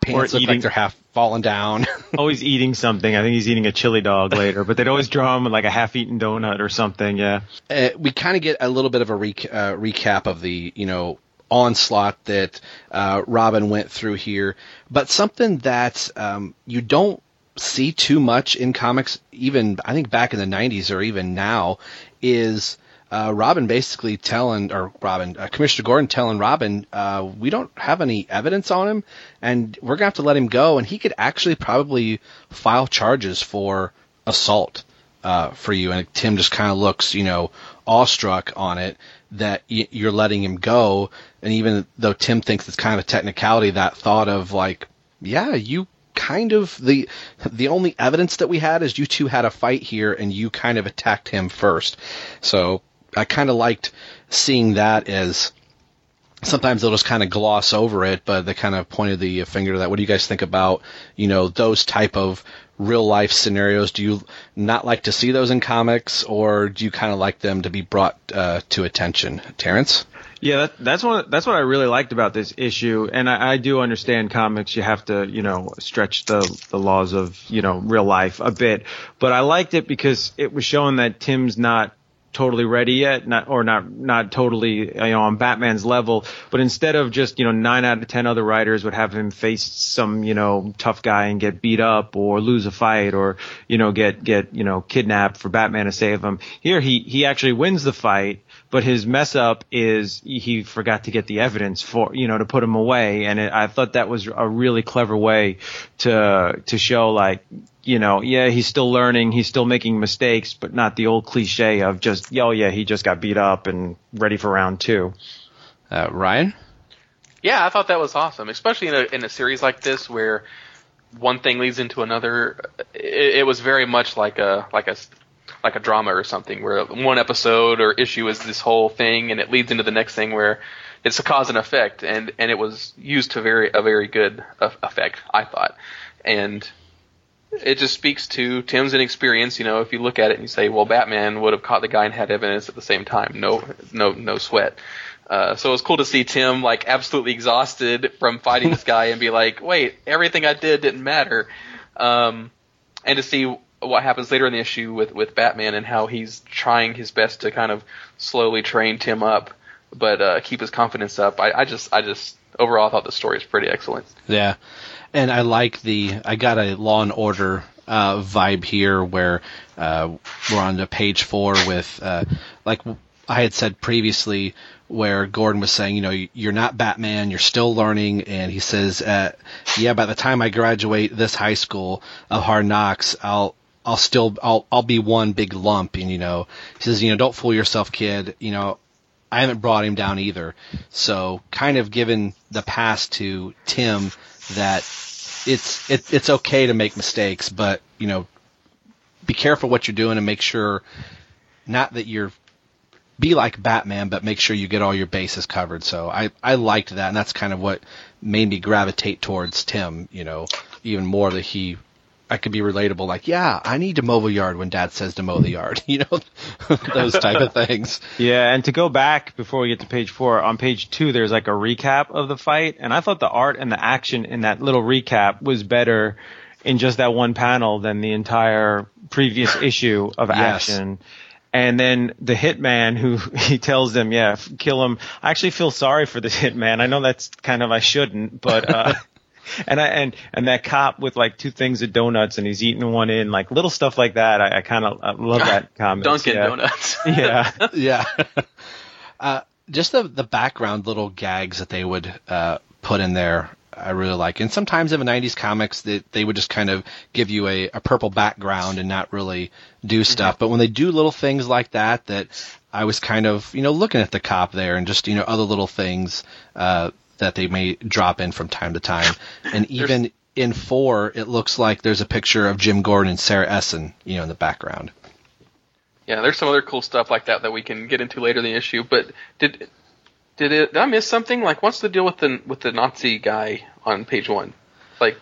Speaker 1: pants look
Speaker 4: eating-
Speaker 1: like they're half fallen down.
Speaker 4: always eating something. I think he's eating a chili dog later, but they'd always draw him with like a half-eaten donut or something. Yeah.
Speaker 1: uh, we kind of get a little bit of a rec- uh, recap of the you know onslaught that uh, Robin went through here, but something that um, you don't see too much in comics, even I think back in the '90s or even now, is uh, Robin basically telling or Robin uh, Commissioner Gordon telling Robin, uh, we don't have any evidence on him, and we're gonna have to let him go, and he could actually probably file charges for assault uh, for you. And Tim just kind of looks, you know, awestruck on it that y- you're letting him go. And even though Tim thinks it's kind of a technicality, that thought of like, yeah, you kind of the the only evidence that we had is you two had a fight here and you kind of attacked him first. So I kind of liked seeing that as sometimes they'll just kind of gloss over it, but they kind of pointed the finger to that. What do you guys think about, you know, those type of real life scenarios? Do you not like to see those in comics, or do you kind of like them to be brought uh, to attention? Terrence?
Speaker 4: Yeah, that, that's what that's what I really liked about this issue, and I, I do understand comics. You have to, you know, stretch the the laws of you know real life a bit, but I liked it because it was showing that Tim's not totally ready yet, not or not not totally you know on Batman's level, but instead of just you know nine out of ten other writers would have him face some you know tough guy and get beat up or lose a fight or you know get get you know kidnapped for Batman to save him. Here he he actually wins the fight but his mess up is he forgot to get the evidence for you know to put him away and it, i thought that was a really clever way to to show like you know yeah he's still learning he's still making mistakes but not the old cliche of just oh yeah he just got beat up and ready for round two
Speaker 1: Uh, Ryan?
Speaker 3: Yeah, I thought that was awesome, especially in a in a series like this where one thing leads into another. It, it was very much like a like a like a drama or something, where one episode or issue is this whole thing, and it leads into the next thing where it's a cause and effect, and and it was used to very a very good effect, I thought, and it just speaks to Tim's inexperience. You know, if you look at it and you say, well, Batman would have caught the guy and had evidence at the same time. No, no, no sweat. Uh, so it was cool to see Tim like absolutely exhausted from fighting this guy and be like, wait, everything I did didn't matter. Um, and to see what happens later in the issue with, with Batman and how he's trying his best to kind of slowly train Tim up, but, uh, keep his confidence up. I, I just, I just, overall I thought the story is pretty excellent.
Speaker 1: Yeah, and I like the. I got a Law and Order uh, vibe here, where uh, we're on to page four with, uh, like I had said previously, where Gordon was saying, you know, you're not Batman, you're still learning, and he says, uh, yeah, by the time I graduate this high school of Hard Knocks, I'll. I'll still I'll I'll be one big lump and you know he says you know don't fool yourself kid you know I haven't brought him down either. So kind of given the pass to Tim that it's it, it's okay to make mistakes, but you know, be careful what you're doing and make sure not that you're be like Batman, but make sure you get all your bases covered. So I I liked that, and that's kind of what made me gravitate towards Tim. You know, even more that he I could be relatable. Like, yeah, I need to mow the yard when Dad says to mow the yard. You know, those type of things.
Speaker 4: Yeah, and to go back before we get to page four, on page two, there's like a recap of the fight, and I thought the art and the action in that little recap was better in just that one panel than the entire previous issue of
Speaker 1: Yes.
Speaker 4: action. And then the hitman who he tells them, yeah, kill him. I actually feel sorry for the hitman. I know that's kind of I shouldn't, but uh and I and and that cop with like two things of donuts and he's eating one in, like little stuff like that. I, I kind of love that comment.
Speaker 3: Dunkin'
Speaker 4: yeah.
Speaker 3: Donuts.
Speaker 4: Yeah.
Speaker 1: yeah. uh, just the the background little gags that they would uh, put in there, I really like. And sometimes in the '90s comics, they, they would just kind of give you a, a purple background and not really do stuff. But when they do little things like that, that I was kind of you know looking at the cop there and just you know other little things uh, that they may drop in from time to time, and even. In four, it looks like there's a picture of Jim Gordon and Sarah Essen, you know, in the background.
Speaker 3: Yeah, there's some other cool stuff like that that we can get into later in the issue. But did did it? Did I miss something? Like, what's the deal with the with the Nazi guy on page one? Like,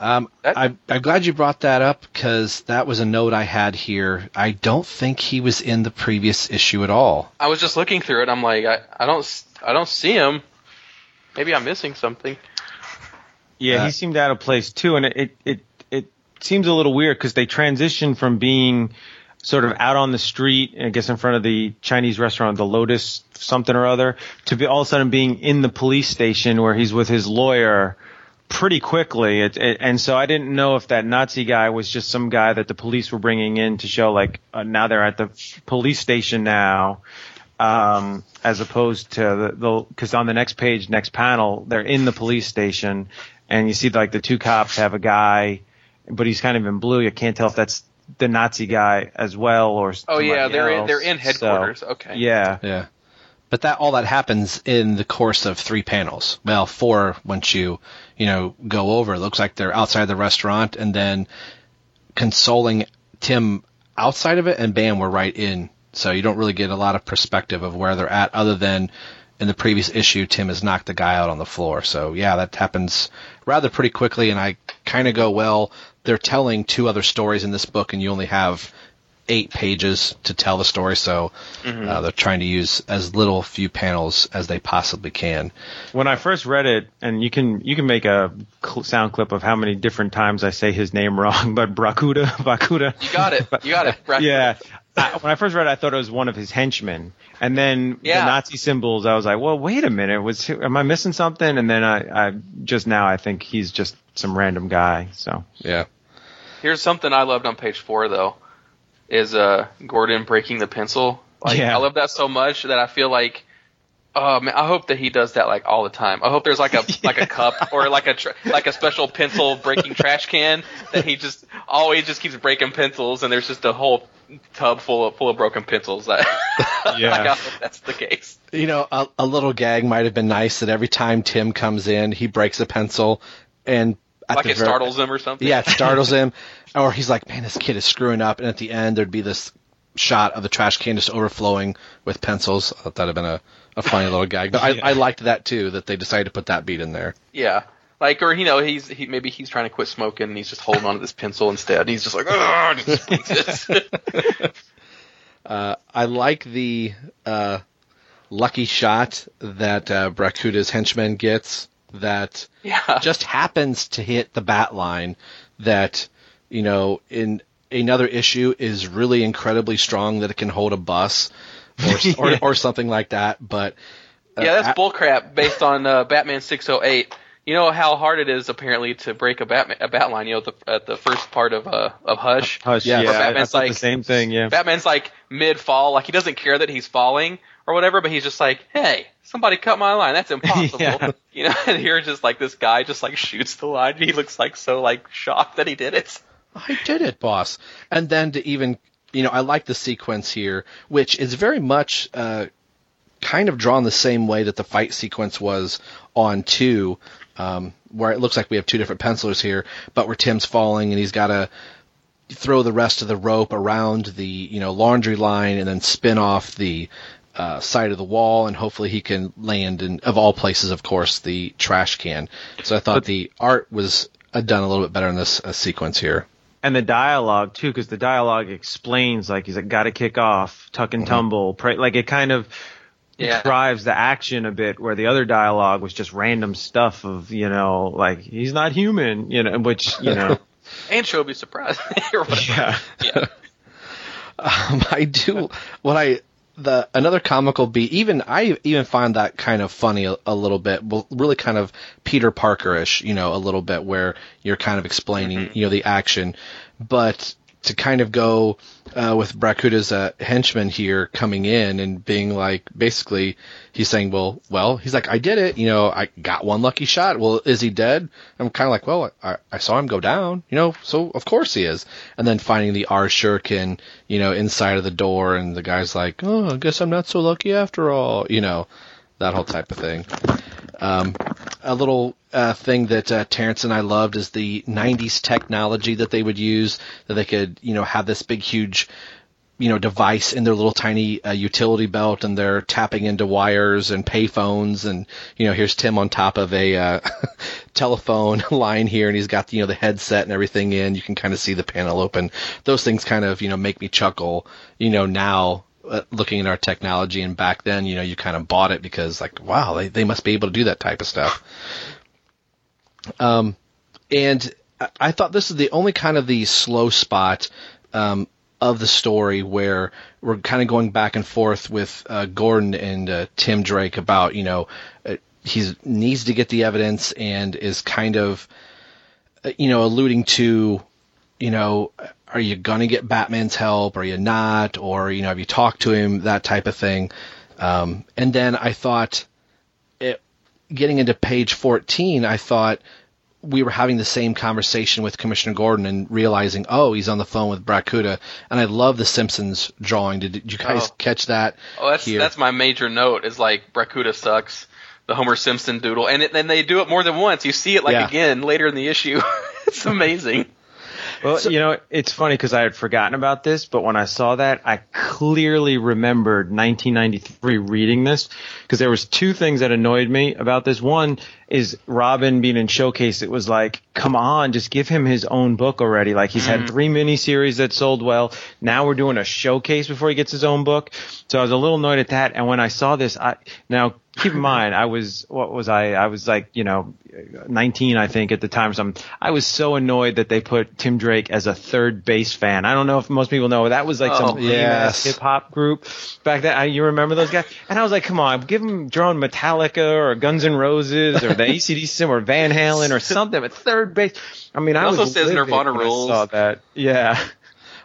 Speaker 1: Um,
Speaker 3: That-
Speaker 1: I, I'm glad you brought that up because that was a note I had here. I don't think he was in the previous issue at all.
Speaker 3: I was just looking through it. I'm like, I, I don't I don't see him. Maybe I'm missing something.
Speaker 4: Yeah,
Speaker 1: Uh,
Speaker 4: he seemed out of place too, and it it it, it seems a little weird because they transitioned from being sort of out on the street, I guess in front of the Chinese restaurant, the Lotus something or other, to be all of a sudden being in the police station where he's with his lawyer pretty quickly. It, it, and so I didn't know if that Nazi guy was just some guy that the police were bringing in to show like uh, now they're at the police station now um, as opposed to the, the, cause on the next page, next panel, they're in the police station and you see like the two cops have a guy, but he's kind of in blue. You can't tell if that's the Nazi guy as well or
Speaker 3: Oh yeah, they're in, they're in
Speaker 4: So,
Speaker 3: headquarters. okay.
Speaker 4: yeah.
Speaker 1: Yeah. But that all that happens in the course of three panels. Well, four once you you know go over. It looks like they're outside the restaurant and then consoling Tim outside of it, and bam, we're right in. So you don't really get a lot of perspective of where they're at, other than in the previous issue, Tim has knocked the guy out on the floor. So yeah, that happens rather pretty quickly, and I kind of go, well, they're telling two other stories in this book, and you only have eight pages to tell the story, so uh, they're trying to use as little few panels as they possibly can.
Speaker 4: When I first read it, and you can you can make a cl- sound clip of how many different times I say his name wrong, but Brakuda, Bakuda.
Speaker 3: You got it. You got it. Right.
Speaker 4: Yeah. I, when I first read it, I thought it was one of his henchmen, and then
Speaker 3: Yeah.
Speaker 4: the Nazi symbols. I was like, "Well, wait a minute, was am I missing something?" And then I, I just now I think he's just some random guy. So
Speaker 1: Yeah.
Speaker 3: Here's something I loved on page four though, is uh Gordon breaking the pencil. Like
Speaker 4: Yeah.
Speaker 3: I love that so much that I feel like, oh man, I hope that he does that like all the time. I hope there's like a like a cup or like a tr- like a special pencil breaking trash can that he just always just keeps breaking pencils and there's just a whole tub full of full of broken pencils. That
Speaker 4: Yeah.
Speaker 3: I hope that's the case.
Speaker 1: You know, a, a little gag might have been nice that every time Tim comes in, he breaks a pencil, and at
Speaker 3: Like
Speaker 1: the
Speaker 3: it
Speaker 1: ver-
Speaker 3: startles him or something.
Speaker 1: Yeah, it startles him, or he's like, "Man, this kid is screwing up." And at the end, there'd be this shot of the trash can just overflowing with pencils. I thought that'd have been a, a funny little gag. But I, I liked that too, that they decided to put that beat in there.
Speaker 3: Yeah. Like, or you know, he's he maybe he's trying to quit smoking and he's just holding on to this pencil instead. And he's just like, just squeezes.
Speaker 1: I like the uh, lucky shot that uh, Brakuda's henchman gets that
Speaker 3: yeah.
Speaker 1: just happens to hit the bat line that, you know, in another issue is really incredibly strong that it can hold a bus or, or, or something like that. But uh,
Speaker 3: yeah, that's bullcrap based on uh, Batman 608. You know how hard it is apparently to break a bat a bat line. You know, the, at the first part of uh, of Hush,
Speaker 4: Hush,
Speaker 1: Yeah,
Speaker 4: yeah,
Speaker 1: but
Speaker 4: I- I
Speaker 3: Batman's
Speaker 4: thought the same thing. Yeah,
Speaker 3: Batman's like mid fall, like he doesn't care that he's falling or whatever, but he's just like, hey, somebody cut my line. That's impossible.
Speaker 4: Yeah.
Speaker 3: You know, and here just like this guy just like shoots the line. and He looks like so like shocked that he did it.
Speaker 1: I did it, boss. And then to even, you know, I like the sequence here, which is very much uh, kind of drawn the same way that the fight sequence was on two, um, where it looks like we have two different pencilers here, but where Tim's falling and he's got to throw the rest of the rope around the, you know, laundry line and then spin off the uh, side of the wall, and hopefully he can land in, of all places, of course, the trash can. So I thought the art was uh, done a little bit better in this uh, sequence here.
Speaker 4: and the dialogue too, because the dialogue explains like he's like got to kick off, tuck and tumble, pray, like it kind of
Speaker 3: Yeah.
Speaker 4: drives the action a bit. Where the other dialogue was just random stuff of you know like he's not human, you know, which you know.
Speaker 3: And she'll be surprised.
Speaker 4: yeah.
Speaker 3: yeah.
Speaker 1: Um, I do what I the another comical beat. Even I even find that kind of funny a, a little bit. Well, really kind of Peter Parker-ish, you know, a little bit where you're kind of explaining, you know, the action, but to kind of go uh, with Bracuda's uh, henchman here coming in and being like, basically, he's saying, well, well, he's like, I did it, you know, I got one lucky shot. Well, is he dead? I'm kind of like, well, I, I saw him go down, you know, so of course he is. And then finding the R shuriken, you know, inside of the door, and the guy's like, oh, I guess I'm not so lucky after all, you know, that whole type of thing. Um, a little uh, thing that uh, Terrence and I loved is the '90s technology that they would use, that they could, you know, have this big, huge, you know, device in their little tiny uh, utility belt, and they're tapping into wires and payphones, and you know, here's Tim on top of a uh, telephone line here, and he's got you know the headset and everything in. You can kind of see the panel open. Those things kind of you know make me chuckle. You know, now uh, looking at our technology, and back then, you know, you kind of bought it because like, wow, they they must be able to do that type of stuff. Um, and I- thought this is the only kind of the slow spot um, of the story where we're kind of going back and forth with uh, Gordon and uh, Tim Drake about you know uh, he needs to get the evidence and is kind of uh, you know alluding to you know are you gonna get Batman's help? Are you not? Or you know have you talked to him? That type of thing. Um, and then I thought getting into page 14, I thought we were having the same conversation with Commissioner Gordon and realizing, oh, he's on the phone with Bracuda. And I love the Simpsons drawing. Did, did you guys
Speaker 3: Oh.
Speaker 1: catch that?
Speaker 3: Oh, that's
Speaker 1: here?
Speaker 3: that's my major note. Is like Bracuda sucks. The Homer Simpson doodle, and it, and they do it more than once. You see it like
Speaker 1: Yeah.
Speaker 3: again later in the issue. it's amazing.
Speaker 4: Well, you know, it's funny because I had forgotten about this, but when I saw that, I clearly remembered 1993 reading this because there was two things that annoyed me about this. One is Robin being in Showcase. It was like, come on, just give him his own book already. Like he's had mm-hmm. three miniseries that sold well. Now we're doing a showcase before he gets his own book. So I was a little annoyed at that. And when I saw this, I now keep in mind, I was what was I? I was like, you know, 19, I think, at the time. or something. I was so annoyed that they put Tim Drake as a Third Bass fan. I don't know if most people know that was like
Speaker 3: Oh,
Speaker 4: some
Speaker 1: yes.
Speaker 4: hip hop group back then. I, you remember those guys? And I was like, come on, give him drawing Metallica or Guns N' Roses or the ACDC or Van Halen or something at Third Bass. I mean, I
Speaker 3: It also
Speaker 4: was
Speaker 3: says Nirvana
Speaker 4: when I
Speaker 3: rules.
Speaker 4: saw that. Yeah.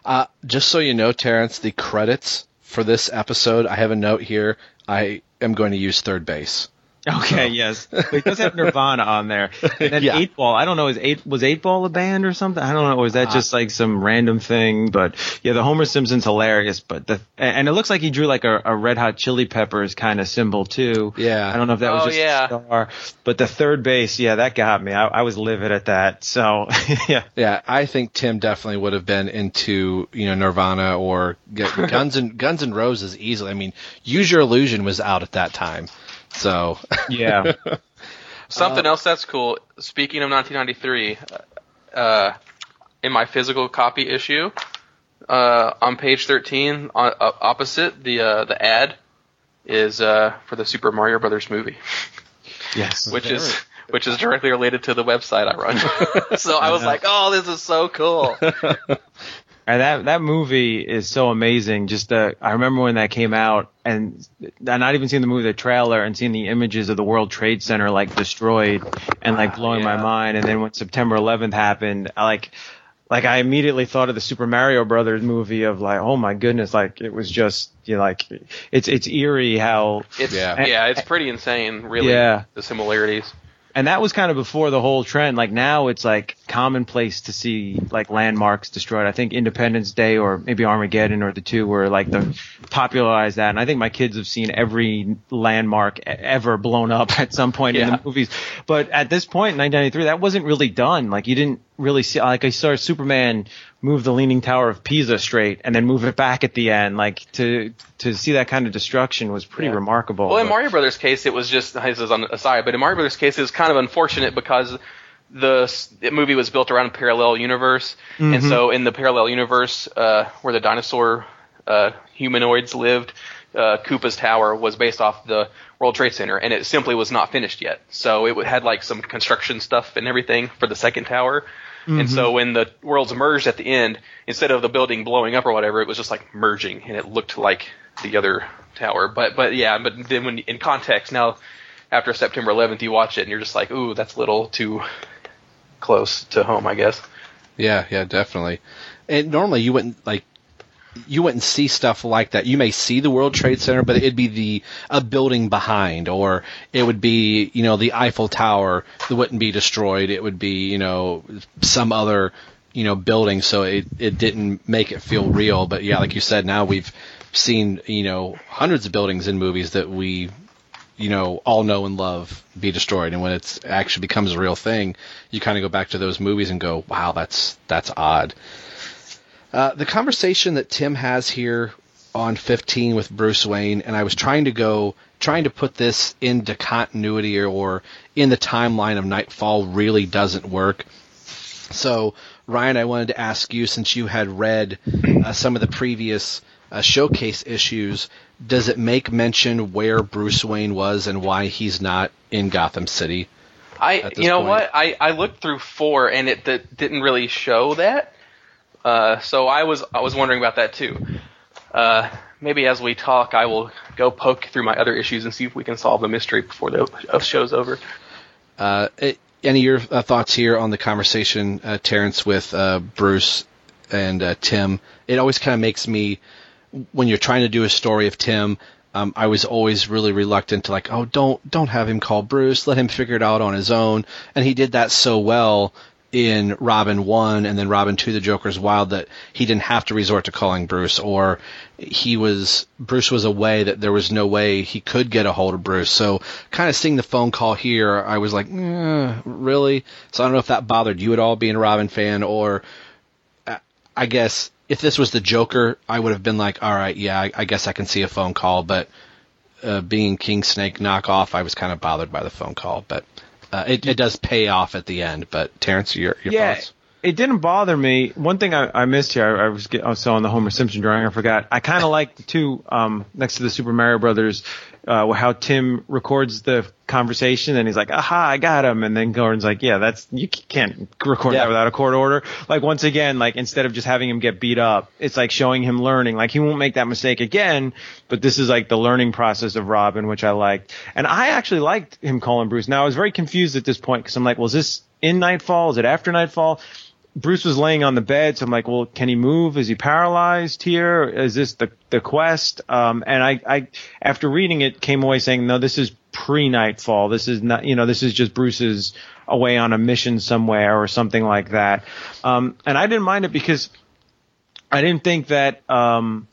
Speaker 1: Uh, just so you know, Terrence, the credits for this episode, I have a note here. I am going to use Third Bass.
Speaker 4: Okay, yes. But it does have Nirvana on there. And then
Speaker 1: Yeah.
Speaker 4: Eight Ball. I don't know, is Eight was Eight Ball a band or something? I don't know. Or is that uh, just like some random thing? But yeah, the Homer Simpson's hilarious. But the and and it looks like he drew like a, a Red Hot Chili Peppers kind of symbol too.
Speaker 1: Yeah.
Speaker 4: I don't know if that was
Speaker 3: Oh,
Speaker 4: just
Speaker 3: yeah.
Speaker 4: a star. But the Third Bass, yeah, that got me. I, I was livid at that. So yeah.
Speaker 1: Yeah, I think Tim definitely would have been into you know Nirvana or Guns and Guns and Roses easily. I mean, Use Your Illusion was out at that time, so
Speaker 4: Yeah.
Speaker 3: Something else that's cool. Speaking of 1993, uh, in my physical copy issue, uh, on page 13, on, uh, opposite the uh, the ad is uh, for the Super Mario Brothers movie,
Speaker 4: yes.
Speaker 3: which is which is directly related to the website I run. so I was like, oh, this is so cool.
Speaker 4: And that that movie is so amazing. Just uh, I remember when that came out, and and not even seeing the movie, the trailer, and seeing the images of the World Trade Center like destroyed, and like blowing my mind. And then when September 11th happened, I like. Like I immediately thought of the Super Mario Brothers movie of like, oh my goodness, like it was just, you know, like it's it's eerie how
Speaker 3: It's
Speaker 1: Yeah.
Speaker 3: yeah, it's pretty insane, really.
Speaker 4: Yeah.
Speaker 3: the similarities.
Speaker 4: And that was kind of before the whole trend. Like now, it's like commonplace to see like landmarks destroyed. I think Independence Day or maybe Armageddon or the two were like the popularized that. And I think my kids have seen every landmark ever blown up at some point in the movies. But at this point, in 1993, that wasn't really done. Like you didn't really see. Like I saw Superman move the Leaning Tower of Pisa straight and then move it back at the end. Like to to see that kind of destruction was pretty
Speaker 3: Yeah.
Speaker 4: remarkable.
Speaker 3: Well, in Mario Brothers' case, it was just this is on aside, but in Mario Brothers' case, it was kind of unfortunate because the, the movie was built around a parallel universe, and so in the parallel universe uh, where the dinosaur uh, humanoids lived, uh, Koopa's tower was based off the World Trade Center, and it simply was not finished yet. So it had like some construction stuff and everything for the second tower. And so mm-hmm. when the worlds merged at the end, instead of the building blowing up or whatever, it was just like merging, and it looked like the other tower. But but yeah, but then when in context now, after September 11th, you watch it and you're just like, ooh, that's a little too close to home, I guess.
Speaker 1: Yeah, yeah, definitely. And normally you wouldn't like you wouldn't see stuff like that. You may see the World Trade Center, but it'd be the a building behind, or it would be you know the Eiffel Tower that wouldn't be destroyed. It would be you know some other you know building, so it it didn't make it feel real. But yeah, like you said, now we've seen you know hundreds of buildings in movies that we you know all know and love be destroyed and when it actually becomes a real thing you kind of go back to those movies and go wow that's that's odd uh, the conversation that tim has here on 15 with bruce wayne and i was trying to go trying to put this into continuity or, or in the timeline of knightfall really doesn't work so, Ryan, I wanted to ask you since you had read uh, some of the previous uh, showcase issues, does it make mention where Bruce Wayne was and why he's not in Gotham City?
Speaker 3: I you know
Speaker 1: point.
Speaker 3: what I, I looked through four and it d- didn't really show that. Uh, so I was I was wondering about that too. Uh, maybe as we talk, I will go poke through my other issues and see if we can solve the mystery before the show's over.
Speaker 1: Uh, any of your uh, thoughts here on the conversation, uh, Terrence, with Bruce and Tim? It always kind of makes me, when you're trying to do a story of Tim, um, I was always really reluctant to like, oh, don't don't have him call Bruce. Let him figure it out on his own. And he did that so well in Robin one and then Robin two, The Joker's Wild, that he didn't have to resort to calling Bruce, or he was Bruce was away that there was no way he could get a hold of Bruce. So kind of seeing the phone call here, I was like, eh, really? So I don't know if that bothered you at all, being a Robin fan, or uh, I guess if this was the Joker, I would have been like, all right, yeah, I, I guess I can see a phone call, but uh, being King Snake knockoff, I was kind of bothered by the phone call, but uh, it, it does pay off at the end. But Terrence, your your
Speaker 4: yeah,
Speaker 1: thoughts?
Speaker 4: It didn't bother me. One thing I, I missed here, I, I was get, I saw on the Homer Simpson drawing. I forgot. I kind of like the two um, next to the Super Mario Brothers, uh, how Tim records the conversation and he's like, "Aha, I got him," and then Gordon's like, "Yeah, that's you can't record
Speaker 1: Yeah.
Speaker 4: that without a court order." Like once again, like instead of just having him get beat up, it's like showing him learning. Like he won't make that mistake again. But this is like the learning process of Robin, which I liked. And I actually liked him calling Bruce. Now I was very confused at this point because I'm like, well, is this in Knightfall? Is it after Knightfall? Bruce was laying on the bed, so I'm like, well, can he move? Is he paralyzed here? Is this the the quest? Um, and I, I, after reading it, came away saying, no, this is pre Knightfall. This is not, you know, this is just Bruce's away on a mission somewhere or something like that. Um, and I didn't mind it because I didn't think that um,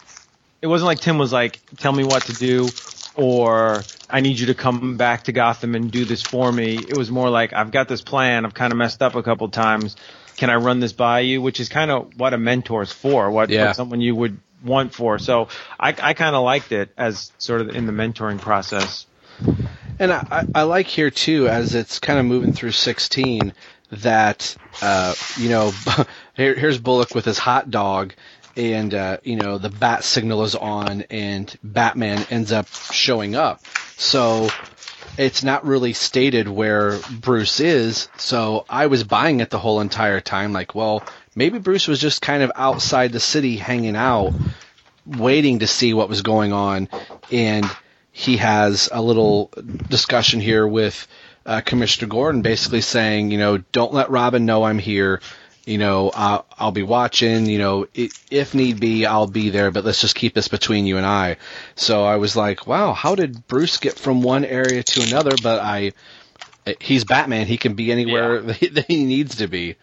Speaker 4: it wasn't like Tim was like, tell me what to do or I need you to come back to Gotham and do this for me. It was more like, I've got this plan. I've kind of messed up a couple times. Can I run this by you? Which is kind of what a mentor is for, what,
Speaker 1: Yeah.
Speaker 4: what someone you would want for. So I, I kind of liked it as sort of in the mentoring process.
Speaker 1: And I, I I like here too, as it's kind of moving through 16, that uh, you know, here, here's Bullock with his hot dog, and uh, you know the bat signal is on, and Batman ends up showing up. So it's not really stated where Bruce is. So I was buying it the whole entire time, like, well, maybe Bruce was just kind of outside the city hanging out, waiting to see what was going on, and he has a little discussion here with uh, Commissioner Gordon, basically saying, you know, don't let Robin know I'm here. You know, I'll, I'll be watching. You know, i if need be, I'll be there. But let's just keep this between you and I. So I was like, wow, how did Bruce get from one area to another? But I, he's Batman. He can be anywhere that he needs to be.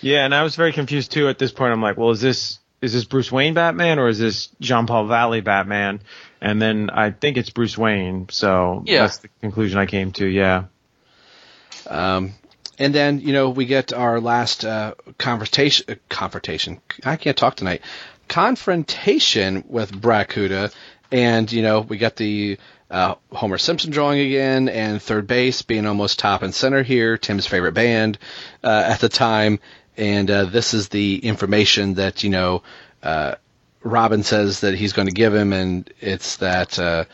Speaker 4: Yeah, and I was very confused too at this point. I'm like, well, is this is this Bruce Wayne Batman or is this Jean Paul Valley Batman? And then I think it's Bruce Wayne. So
Speaker 3: Yeah.
Speaker 4: that's the conclusion I came to. Yeah.
Speaker 1: Um, and then you know we get our last uh, confrontation. Uh, confrontation. I can't talk tonight. Confrontation with Bracuda, and you know we got the uh, Homer Simpson drawing again, and Third Bass being almost top and center here. Tim's favorite band uh, at the time, and uh, this is the information that you know. Uh, Robin says that he's going to give him, and it's that uh,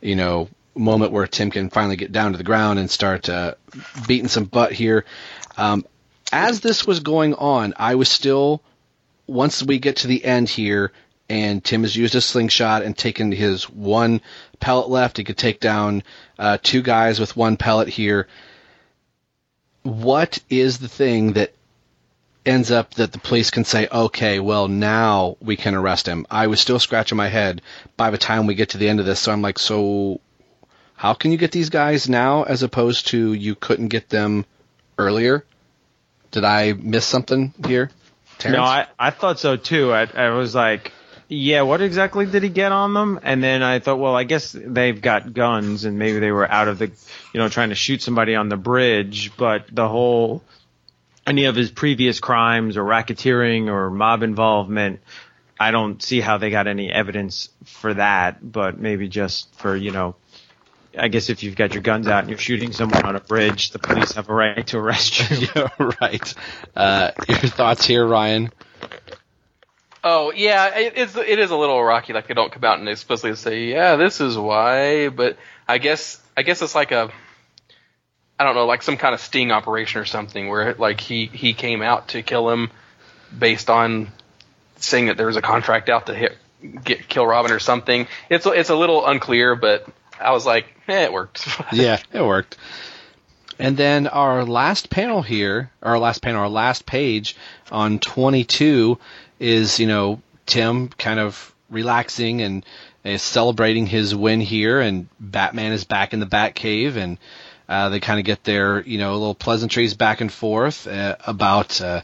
Speaker 1: you know moment where Tim can finally get down to the ground and start uh, beating some butt here. Um, as this was going on, I was still once we get to the end here, and Tim has used a slingshot and taken his one pellet left. He could take down uh, two guys with one pellet here. What is the thing that ends up that the police can say, okay, well, now we can arrest him? I was still scratching my head by the time we get to the end of this, so I'm like, so how can you get these guys now as opposed to you couldn't get them earlier? Did I miss something here? Terrence?
Speaker 4: No, I, I thought so too. I, I was like, yeah, what exactly did he get on them? And then I thought, well, I guess they've got guns and maybe they were out of the, you know, trying to shoot somebody on the bridge. But the whole, any of his previous crimes or racketeering or mob involvement, I don't see how they got any evidence for that. But maybe just for, you know, I guess if you've got your guns out and you're shooting someone on a bridge, the police have a right to arrest you.
Speaker 1: Yeah, right. Uh, your thoughts here, Ryan?
Speaker 3: Oh yeah, it, it's it is a little rocky. Like they don't come out and explicitly say, "Yeah, this is why." But I guess I guess it's like a I don't know, like some kind of sting operation or something where like he he came out to kill him based on saying that there was a contract out to hit get kill Robin or something. It's it's a little unclear, but I was like, eh, it worked.
Speaker 1: yeah, it worked. And then our last panel here, our last panel, our last page on 22 is, you know, Tim kind of relaxing and is celebrating his win here, and Batman is back in the Batcave, and uh, they kind of get their, you know, little pleasantries back and forth uh, about uh,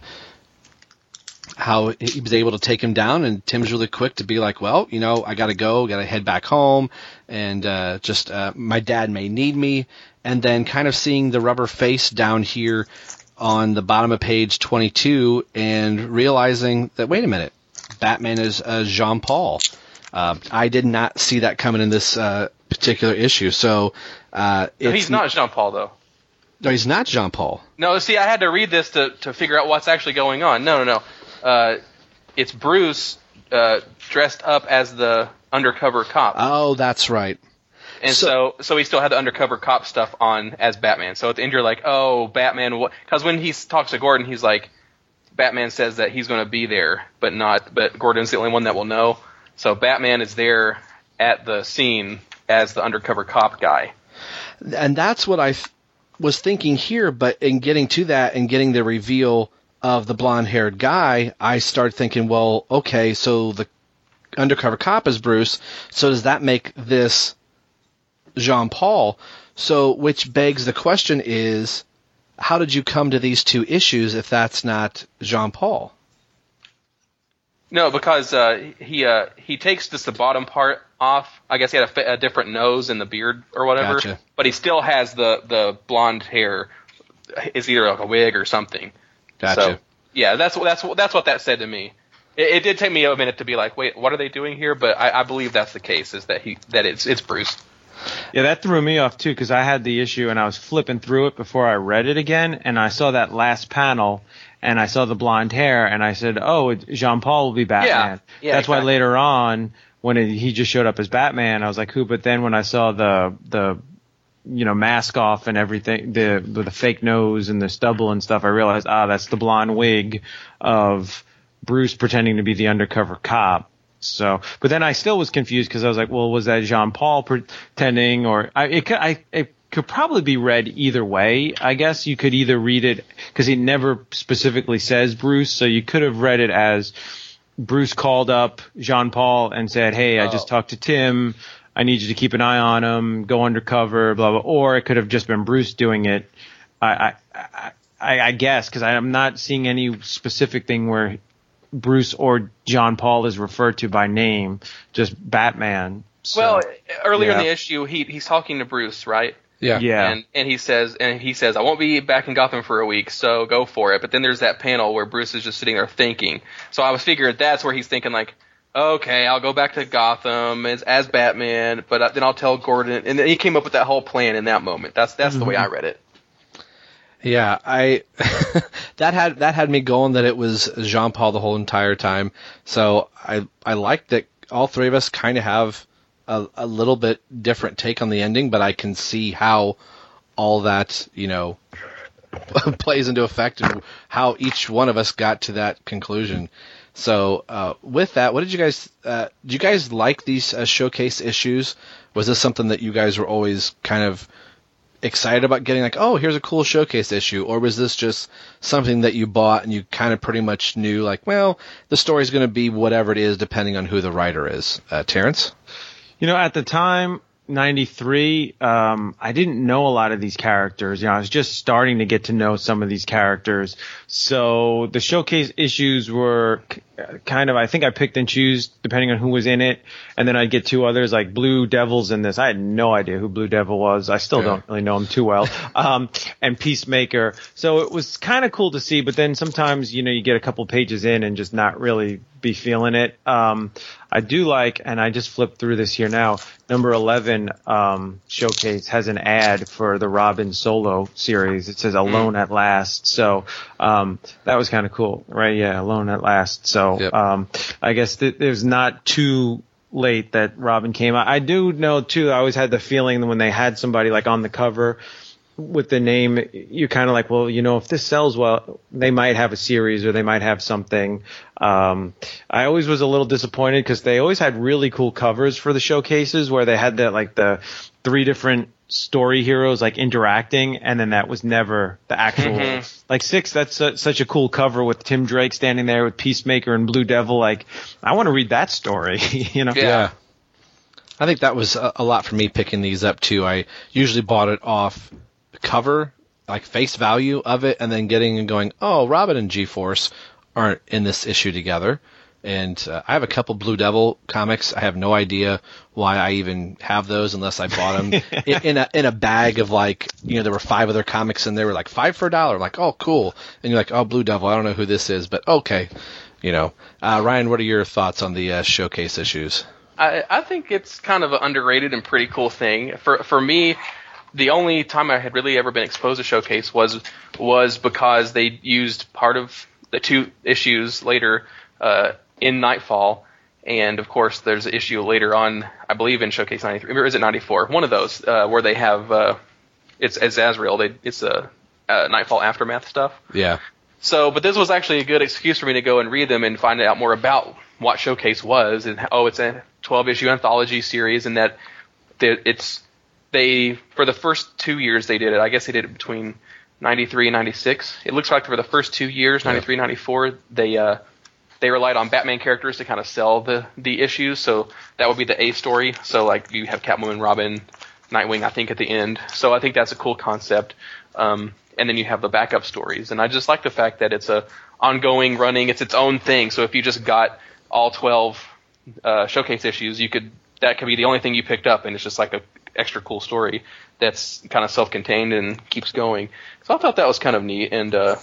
Speaker 1: how he was able to take him down, and Tim's really quick to be like, well, you know, I got to go, got to head back home, and uh, just uh, my dad may need me, and then kind of seeing the rubber face down here on the bottom of page 22, and realizing that wait a minute, Batman is uh, Jean Paul. Uh, I did not see that coming in this uh, particular issue, so uh,
Speaker 3: No, he's not Jean Paul though.
Speaker 1: No, he's not Jean Paul.
Speaker 3: No, see, I had to read this to, to figure out what's actually going on. No, no, no. Uh, it's Bruce uh, dressed up as the undercover cop,
Speaker 1: Oh, that's right.
Speaker 3: and so, so he still had the undercover cop stuff on as Batman. So at the end, you're like, oh, Batman. What? Because when he talks to Gordon, he's like, Batman says that he's going to be there, but not. But Gordon's the only one that will know. So Batman is there at the scene as the undercover cop guy.
Speaker 1: and that's what I th- was thinking here. But in getting to that and getting the reveal of the blonde-haired guy, I started thinking, well, okay, so the undercover cop is Bruce. So does that make this Jean Paul? So, which begs the question: Is how did you come to these two issues if that's not Jean Paul?
Speaker 3: No, because uh, he uh, he takes just the bottom part off. I guess he had a, a different nose and the beard or whatever,
Speaker 1: Gotcha.
Speaker 3: but he still has the the blonde hair. It's either like a wig or something.
Speaker 1: Gotcha.
Speaker 3: So, yeah, that's what that's what that's what that said to me. It, it did take me a minute to be like, wait, what are they doing here? But I, I believe that's the case. Is that he that it's it's Bruce.
Speaker 4: Yeah, that threw me off too because I had the issue and I was flipping through it before I read it again, and I saw that last panel and I saw the blonde hair and I said, "Oh, Jean Paul will be Batman."
Speaker 3: Yeah,
Speaker 4: That's why later on when it, he just showed up as Batman, I was like, "Who?" But then when I saw the the you know mask off and everything, the with the fake nose and the stubble and stuff, I realized, ah, that's the blonde wig of Bruce pretending to be the undercover cop. So, but then I still was confused because I was like, well, was that Jean Paul pretending, or I, it could, I, it could probably be read either way. I guess you could either read it because he never specifically says Bruce, so you could have read it as Bruce called up Jean Paul and said, hey, I just talked to Tim. I need you to keep an eye on him, go undercover, blah blah. Or it could have just been Bruce doing it. I I I, I I guess because I'm not seeing any specific thing where Bruce or Jean Paul is referred to by name, just Batman. So,
Speaker 3: well, earlier in the issue, he he's talking to Bruce, right?
Speaker 1: Yeah.
Speaker 4: yeah,
Speaker 3: And and he says and he says I won't be back in Gotham for a week, so go for it. But then there's that panel where Bruce is just sitting there thinking. So I was figuring that's where he's thinking like, okay, I'll go back to Gotham as as Batman, but uh, then I'll tell Gordon, and then he came up with that whole plan in that moment. That's that's the way I read it.
Speaker 1: Yeah, I that had that had me going that it was Jean Paul the whole entire time. So I I like that all three of us kind of have a, a little bit different take on the ending, but I can see how all that you know plays into effect and how each one of us got to that conclusion. So uh, with that, what did you guys? Uh, did you guys like these uh, showcase issues? Was this something that you guys were always kind of excited about getting? Like, oh, here's a cool showcase issue, or was this just something that you bought and you kind of pretty much knew, like, well, the story's going to be whatever it is, depending on who the writer is? Uh, Terrence.
Speaker 4: You know, at the time, 93, um, I didn't know a lot of these characters. You know, I was just starting to get to know some of these characters. So the showcase issues were kind of, I think I picked and choose depending on who was in it. And then I'd get two others like Blue Devil's in this. I had no idea who Blue Devil was. I still
Speaker 1: Yeah.
Speaker 4: don't really know him too well. Um, and Peacemaker. So it was kind of cool to see, but then sometimes, you know, you get a couple pages in and just not really be feeling it. Um, I do like, and I just flipped through this here now. Number eleven um, showcase has an ad for the Robin solo series. It says "Alone at Last," so um, that was kind of cool, right? Yeah, "Alone at Last." So
Speaker 1: Yep.
Speaker 4: um, I guess th- it was not too late that Robin came out. I do know too. I always had the feeling that when they had somebody like on the cover with the name, you're kind of like, well, you know, if this sells well, they might have a series or they might have something. Um, I always was a little disappointed because they always had really cool covers for the showcases where they had that like the three different story heroes like interacting, and then that was never the actual. Mm-hmm. Like six, that's su- such a cool cover with Tim Drake standing there with Peacemaker and Blue Devil. Like, I want to read that story. you know?
Speaker 3: Yeah.
Speaker 1: I think that was a, a lot for me picking these up too. I usually bought it off the cover, like face value of it, and then getting and going, oh, Robin and G Force aren't in this issue together. And uh, I have a couple Blue Devil comics. I have no idea why I even have those unless I bought them in, in a in a bag of like you know there were five other comics and they were like five for a dollar. Like oh cool, and you're like oh Blue Devil. I don't know who this is, but okay, you know. Uh, Ryan, what are your thoughts on the uh, showcase issues?
Speaker 3: I, I think it's kind of an underrated and pretty cool thing. For for me, the only time I had really ever been exposed to Showcase was was because they used part of the two issues later uh, in Knightfall, and of course there's an issue later on, I believe in Showcase '93 or is it '94? One of those uh, where they have uh, it's it's Azrael. They it's a uh, Knightfall aftermath stuff.
Speaker 1: Yeah.
Speaker 3: So, but this was actually a good excuse for me to go and read them and find out more about what Showcase was and oh, it's a 12 issue anthology series and that that it's they for the first two years they did it. I guess they did it between 93 and 96. It looks like for the first two years, 93, 94, they uh they relied on Batman characters to kind of sell the the issues. So that would be the A story. So like you have Catwoman, Robin, Nightwing, I think at the end. So I think that's a cool concept. Um, and then you have the backup stories, and I just like the fact that it's a ongoing, running, it's its own thing. So if you just got all twelve uh, showcase issues, you could that could be the only thing you picked up, and it's just like a extra cool story that's kind of self-contained and keeps going. So I thought that was kind of neat, and uh,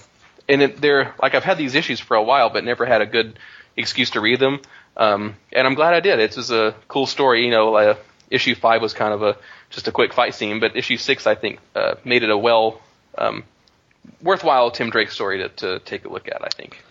Speaker 3: and it, they're like I've had these issues for a while, but never had a good excuse to read them. Um, and I'm glad I did. It was a cool story. You know, uh, issue five was kind of a just a quick fight scene, but issue six I think uh, made it a well um, worthwhile Tim Drake story to, to take a look at. I think.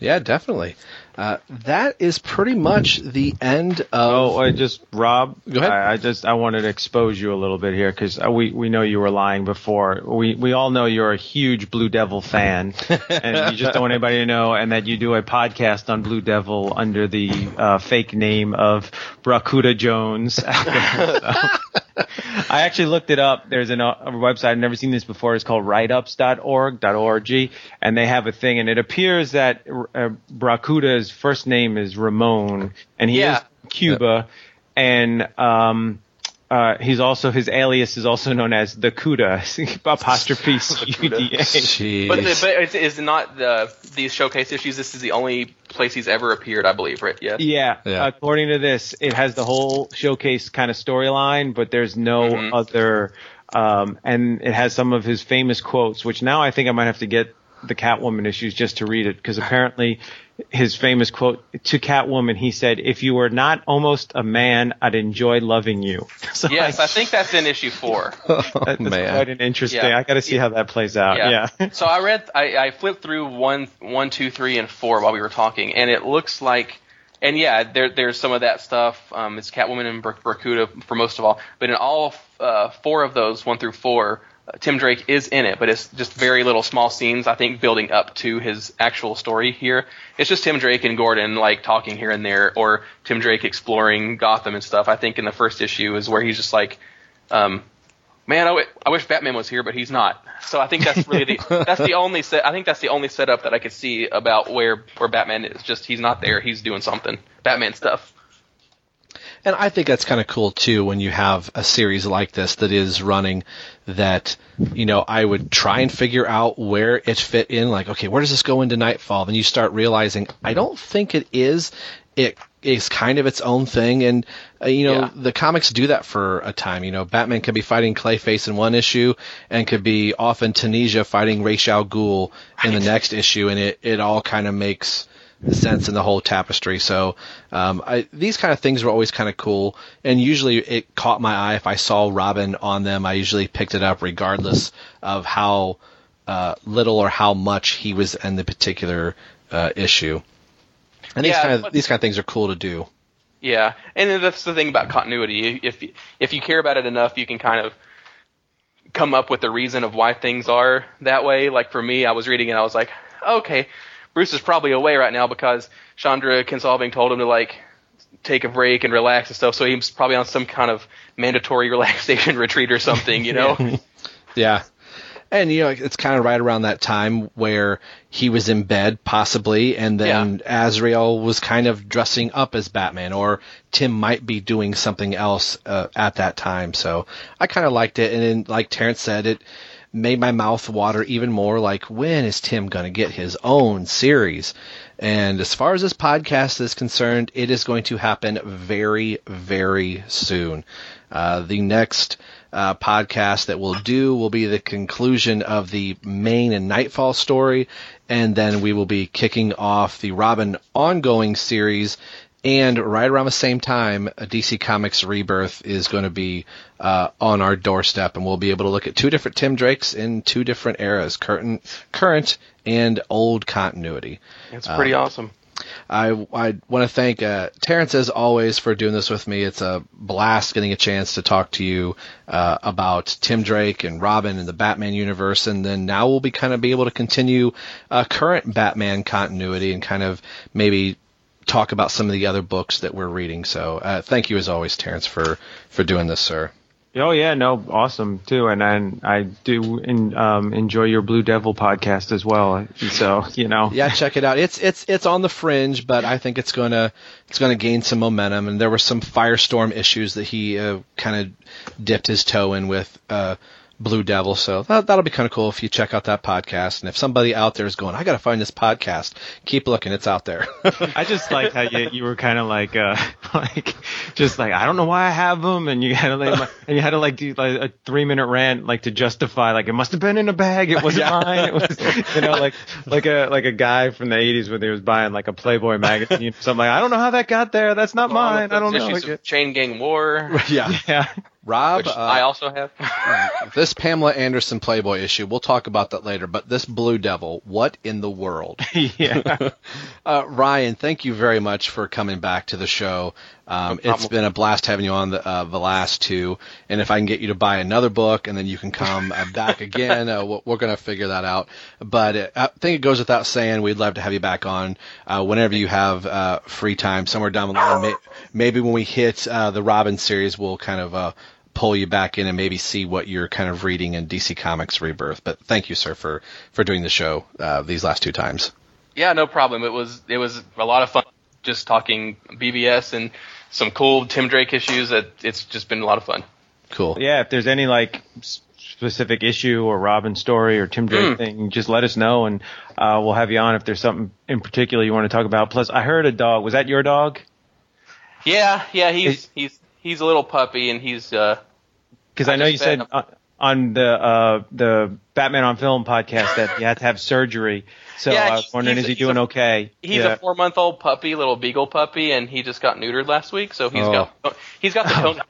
Speaker 1: Yeah, definitely. Uh, that is pretty much the end of.
Speaker 4: Oh, I just Rob.
Speaker 1: Go ahead.
Speaker 4: I, I just I wanted to expose you a little bit here because we we know you were lying before. We we all know you're a huge Blue Devil fan, and you just don't want anybody to know, and that you do a podcast on Blue Devil under the uh, fake name of Barracuda Jones. I actually looked it up. There's an, a website I've never seen this before. It's called writeups.org .org, and they have a thing, and it appears that uh, Barracuda's first name is Ramon, and he
Speaker 3: Yeah.
Speaker 4: is Cuba, and um, uh, he's also his alias is also known as the Cuda apostrophe C U D A.
Speaker 3: But, the, but it's, is not the these showcase issues. This is the only place he's ever appeared, I believe, right? Yes.
Speaker 4: Yeah,
Speaker 1: Yeah.
Speaker 4: according to this, it has the whole showcase kind of storyline, but there's no
Speaker 3: Mhm.
Speaker 4: other. Um, and it has some of his famous quotes, which now I think I might have to get the Catwoman issues just to read it because apparently his famous quote to Catwoman he said, "If you were not almost a man, I'd enjoy loving you." So
Speaker 3: Yes, I think that's in issue four.
Speaker 4: that- that's
Speaker 1: man.
Speaker 4: quite an interesting.
Speaker 3: Yeah.
Speaker 4: I got to see how that plays out. Yeah.
Speaker 3: so I read, I, I flipped through one, one, two, three, and four while we were talking, and it looks like, and yeah, there, there's some of that stuff. Um, it's Catwoman and Bar- Barracuda for most of all, but in all uh, four of those, one through four, Tim Drake is in it, but it's just very little small scenes. I think building up to his actual story here. It's just Tim Drake and Gordon like talking here and there, or Tim Drake exploring Gotham and stuff. I think in the first issue is where he's just like. Um, man, I, w- I wish Batman was here, but he's not. So I think that's really the that's the only set. I think that's the only setup that I could see about where where Batman is. Just he's not there. He's doing something Batman stuff.
Speaker 1: And I think that's kind of cool too when you have a series like this that is running that, you know, I would try and figure out where it fit in. Like, okay, where does this go into Knightfall? Then you start realizing, I don't think it is. It is kind of its own thing. And, uh, you know,
Speaker 3: Yeah.
Speaker 1: the comics do that for a time. You know, Batman could be fighting Clayface in one issue and could be off in Tunisia fighting Ra's al Ghul in the next issue. And it, it all kind of makes sense in the whole tapestry. So um, I, these kind of things were always kind of cool, and usually it caught my eye if I saw Robin on them. I usually picked it up regardless of how uh, little or how much he was in the particular uh, issue. And these
Speaker 3: Yeah,
Speaker 1: kind of these kind of things are cool to do.
Speaker 3: Yeah, and that's the thing about continuity. If if you care about it enough, you can kind of come up with the reason of why things are that way. Like for me, I was reading and I was like, okay, Bruce is probably away right now because Shondra Kinsolving told him to like take a break and relax and stuff. So he's probably on some kind of mandatory relaxation retreat or something, you know?
Speaker 1: Yeah. And you know, it's kind of right around that time where he was in bed, possibly, and then Azrael was kind of dressing up as Batman, or Tim might be doing something else uh, at that time. So I kind of liked it, and then, like Terrence said, it made my mouth water even more. Like, when is Tim going to get his own series? And as far as this podcast is concerned, it is going to happen very, very soon. Uh, the next uh, podcast that we'll do will be the conclusion of the main and Knightfall story, and then we will be kicking off the Robin ongoing series. And right around the same time, DC Comics Rebirth is going to be uh, on our doorstep, and we'll be able to look at two different Tim Drakes in two different eras, current, current and old continuity.
Speaker 3: It's pretty awesome.
Speaker 1: I, I want to thank uh, Terrence as always for doing this with me. It's a blast getting a chance to talk to you uh, about Tim Drake and Robin and the Batman universe, and then now we'll be kind of be able to continue uh, current Batman continuity and kind of maybe talk about some of the other books that we're reading. So uh, thank you as always, Terrence, for for doing this, sir.
Speaker 4: Oh yeah, no, awesome too, and and I do in, um, enjoy your Blue Devil podcast as well. So you know,
Speaker 1: yeah, check it out. It's it's it's on the fringe, but I think it's gonna it's gonna gain some momentum. And there were some Firestorm issues that he uh, kind of dipped his toe in with uh, Blue Devil, so that, that'll be kind of cool if you check out that podcast. And if somebody out there is going, I got to find this podcast, keep looking, it's out there.
Speaker 4: I just like how you you were kind of like uh like just like I don't know why I have them, and you had to like and you had to like do like a three minute rant like to justify like it must have been in a bag, it wasn't mine, it was you know like like a like a guy from the '80s when he was buying like a Playboy magazine, something like I don't know how that got there, that's not mine, I don't know.
Speaker 3: Issues of Chain Gang War,
Speaker 1: yeah,
Speaker 4: Yeah,
Speaker 1: Rob, uh,
Speaker 3: I also have.
Speaker 1: this Pamela Anderson Playboy issue, we'll talk about that later. But this Blue Devil, what in the world?
Speaker 4: yeah.
Speaker 1: Uh, Ryan, thank you very much for coming back to the show. Um, it's been a blast having you on the, uh, the last two. And if I can get you to buy another book and then you can come uh, back again, uh, we're, we're going to figure that out. But uh, I think it goes without saying, we'd love to have you back on uh, whenever you have uh, free time, somewhere down the line. May- maybe when we hit uh, the Robin series, we'll kind of uh, pull you back in and maybe see what you're kind of reading in DC Comics Rebirth. But thank you, sir, for, for doing the show uh, these last two times.
Speaker 3: Yeah, no problem. It was it was a lot of fun just talking BVS and some cool Tim Drake issues. That it's just been a lot of fun.
Speaker 1: Cool.
Speaker 4: yeah, if there's any like specific issue or Robin story or Tim Drake thing, just let us know and uh, we'll have you on if there's something in particular you want to talk about. Plus, I heard a dog. Was that your dog?
Speaker 3: Yeah, yeah, he's
Speaker 4: Is-
Speaker 3: he's he's a little puppy and he's uh
Speaker 4: Because I,
Speaker 3: I
Speaker 4: know you said uh, on the uh, the Batman on Film podcast that he had to have surgery. So
Speaker 3: Yeah,
Speaker 4: I was wondering, is he
Speaker 3: he's a-
Speaker 4: doing okay?
Speaker 3: He's
Speaker 4: yeah.
Speaker 3: a four month old puppy, little beagle puppy, and he just got neutered last week. So he's
Speaker 4: Oh.
Speaker 3: got he's got the cone,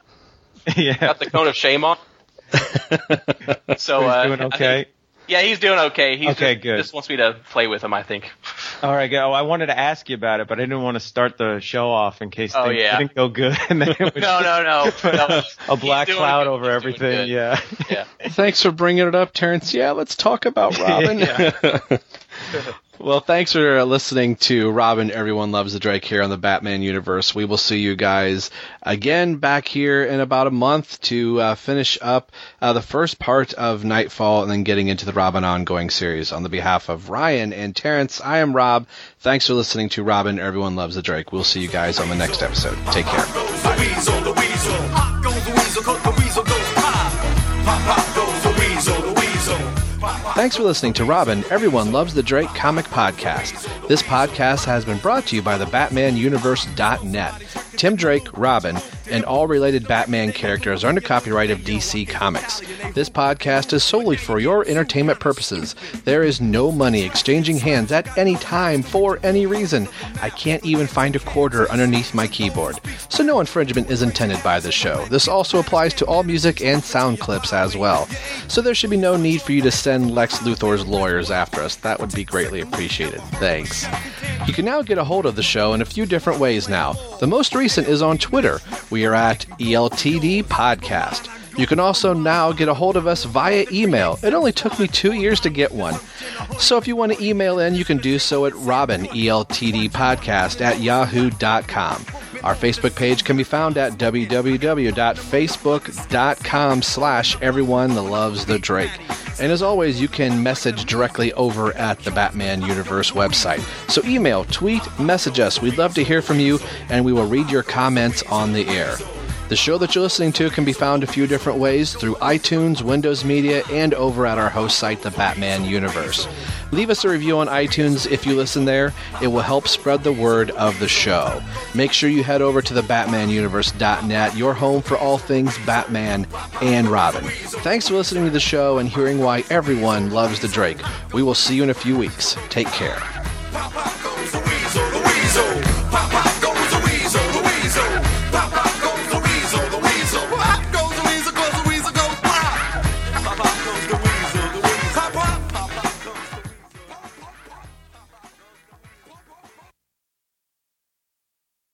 Speaker 4: yeah.
Speaker 3: got the cone of shame on. so
Speaker 4: He's
Speaker 3: uh,
Speaker 4: doing
Speaker 3: I think- yeah, he's doing okay. He's
Speaker 4: Okay,
Speaker 3: just,
Speaker 4: good.
Speaker 3: Just wants me to play with him. I think.
Speaker 4: All right, go. I wanted to ask you about it, but I didn't want to start the show off in case
Speaker 3: Oh,
Speaker 4: things
Speaker 3: yeah.
Speaker 4: didn't go good. And then it would
Speaker 3: No, no, no. no.
Speaker 4: a black cloud
Speaker 3: good.
Speaker 4: over
Speaker 3: He's
Speaker 4: everything. Yeah.
Speaker 3: Yeah.
Speaker 1: Thanks for bringing it up, Terrence. Yeah, let's talk about Robin. Well, thanks for listening to Robin. Everyone loves the Drake here on the Batman universe. We will see you guys again back here in about a month to uh, finish up uh, the first part of Knightfall and then getting into the Robin ongoing series. On the behalf of Ryan and Terrence, I am Rob. Thanks for listening to Robin. Everyone loves the Drake. We'll see you guys on the next episode. Take care. Thanks for listening to Robin, Everyone Loves the Drake Comic Podcast. This podcast has been brought to you by the BatmanUniverse.net. Tim Drake, Robin, and all related Batman characters are under copyright of DC Comics. This podcast is solely for your entertainment purposes. There is no money exchanging hands at any time for any reason. I can't even find a quarter underneath my keyboard. So no infringement is intended by the show. This also applies to all music and sound clips as well. So there should be no need for you to send Lex Luthor's lawyers after us. That would be greatly appreciated. Thanks. You can now get a hold of the show in a few different ways now. The most recent is on Twitter. We are at ELTD Podcast. You can also now get a hold of us via email. It only took me two years to get one. So if you want to email in, you can do so at Robin, E ELTDpodcast at yahoo.com. Our Facebook page can be found at www.facebook.com slash everyone that loves the Drake. And as always, you can message directly over at the Batman Universe website. So email, tweet, message us. We'd love to hear from you, and we will read your comments on the air. The show that you're listening to can be found a few different ways through iTunes, Windows Media, and over at our host site, The Batman Universe. Leave us a review on iTunes if you listen there. It will help spread the word of the show. Make sure you head over to the BatmanUniverse.net, your home for all things Batman and Robin. Thanks for listening to the show and hearing why everyone loves the Drake. We will see you in a few weeks. Take care.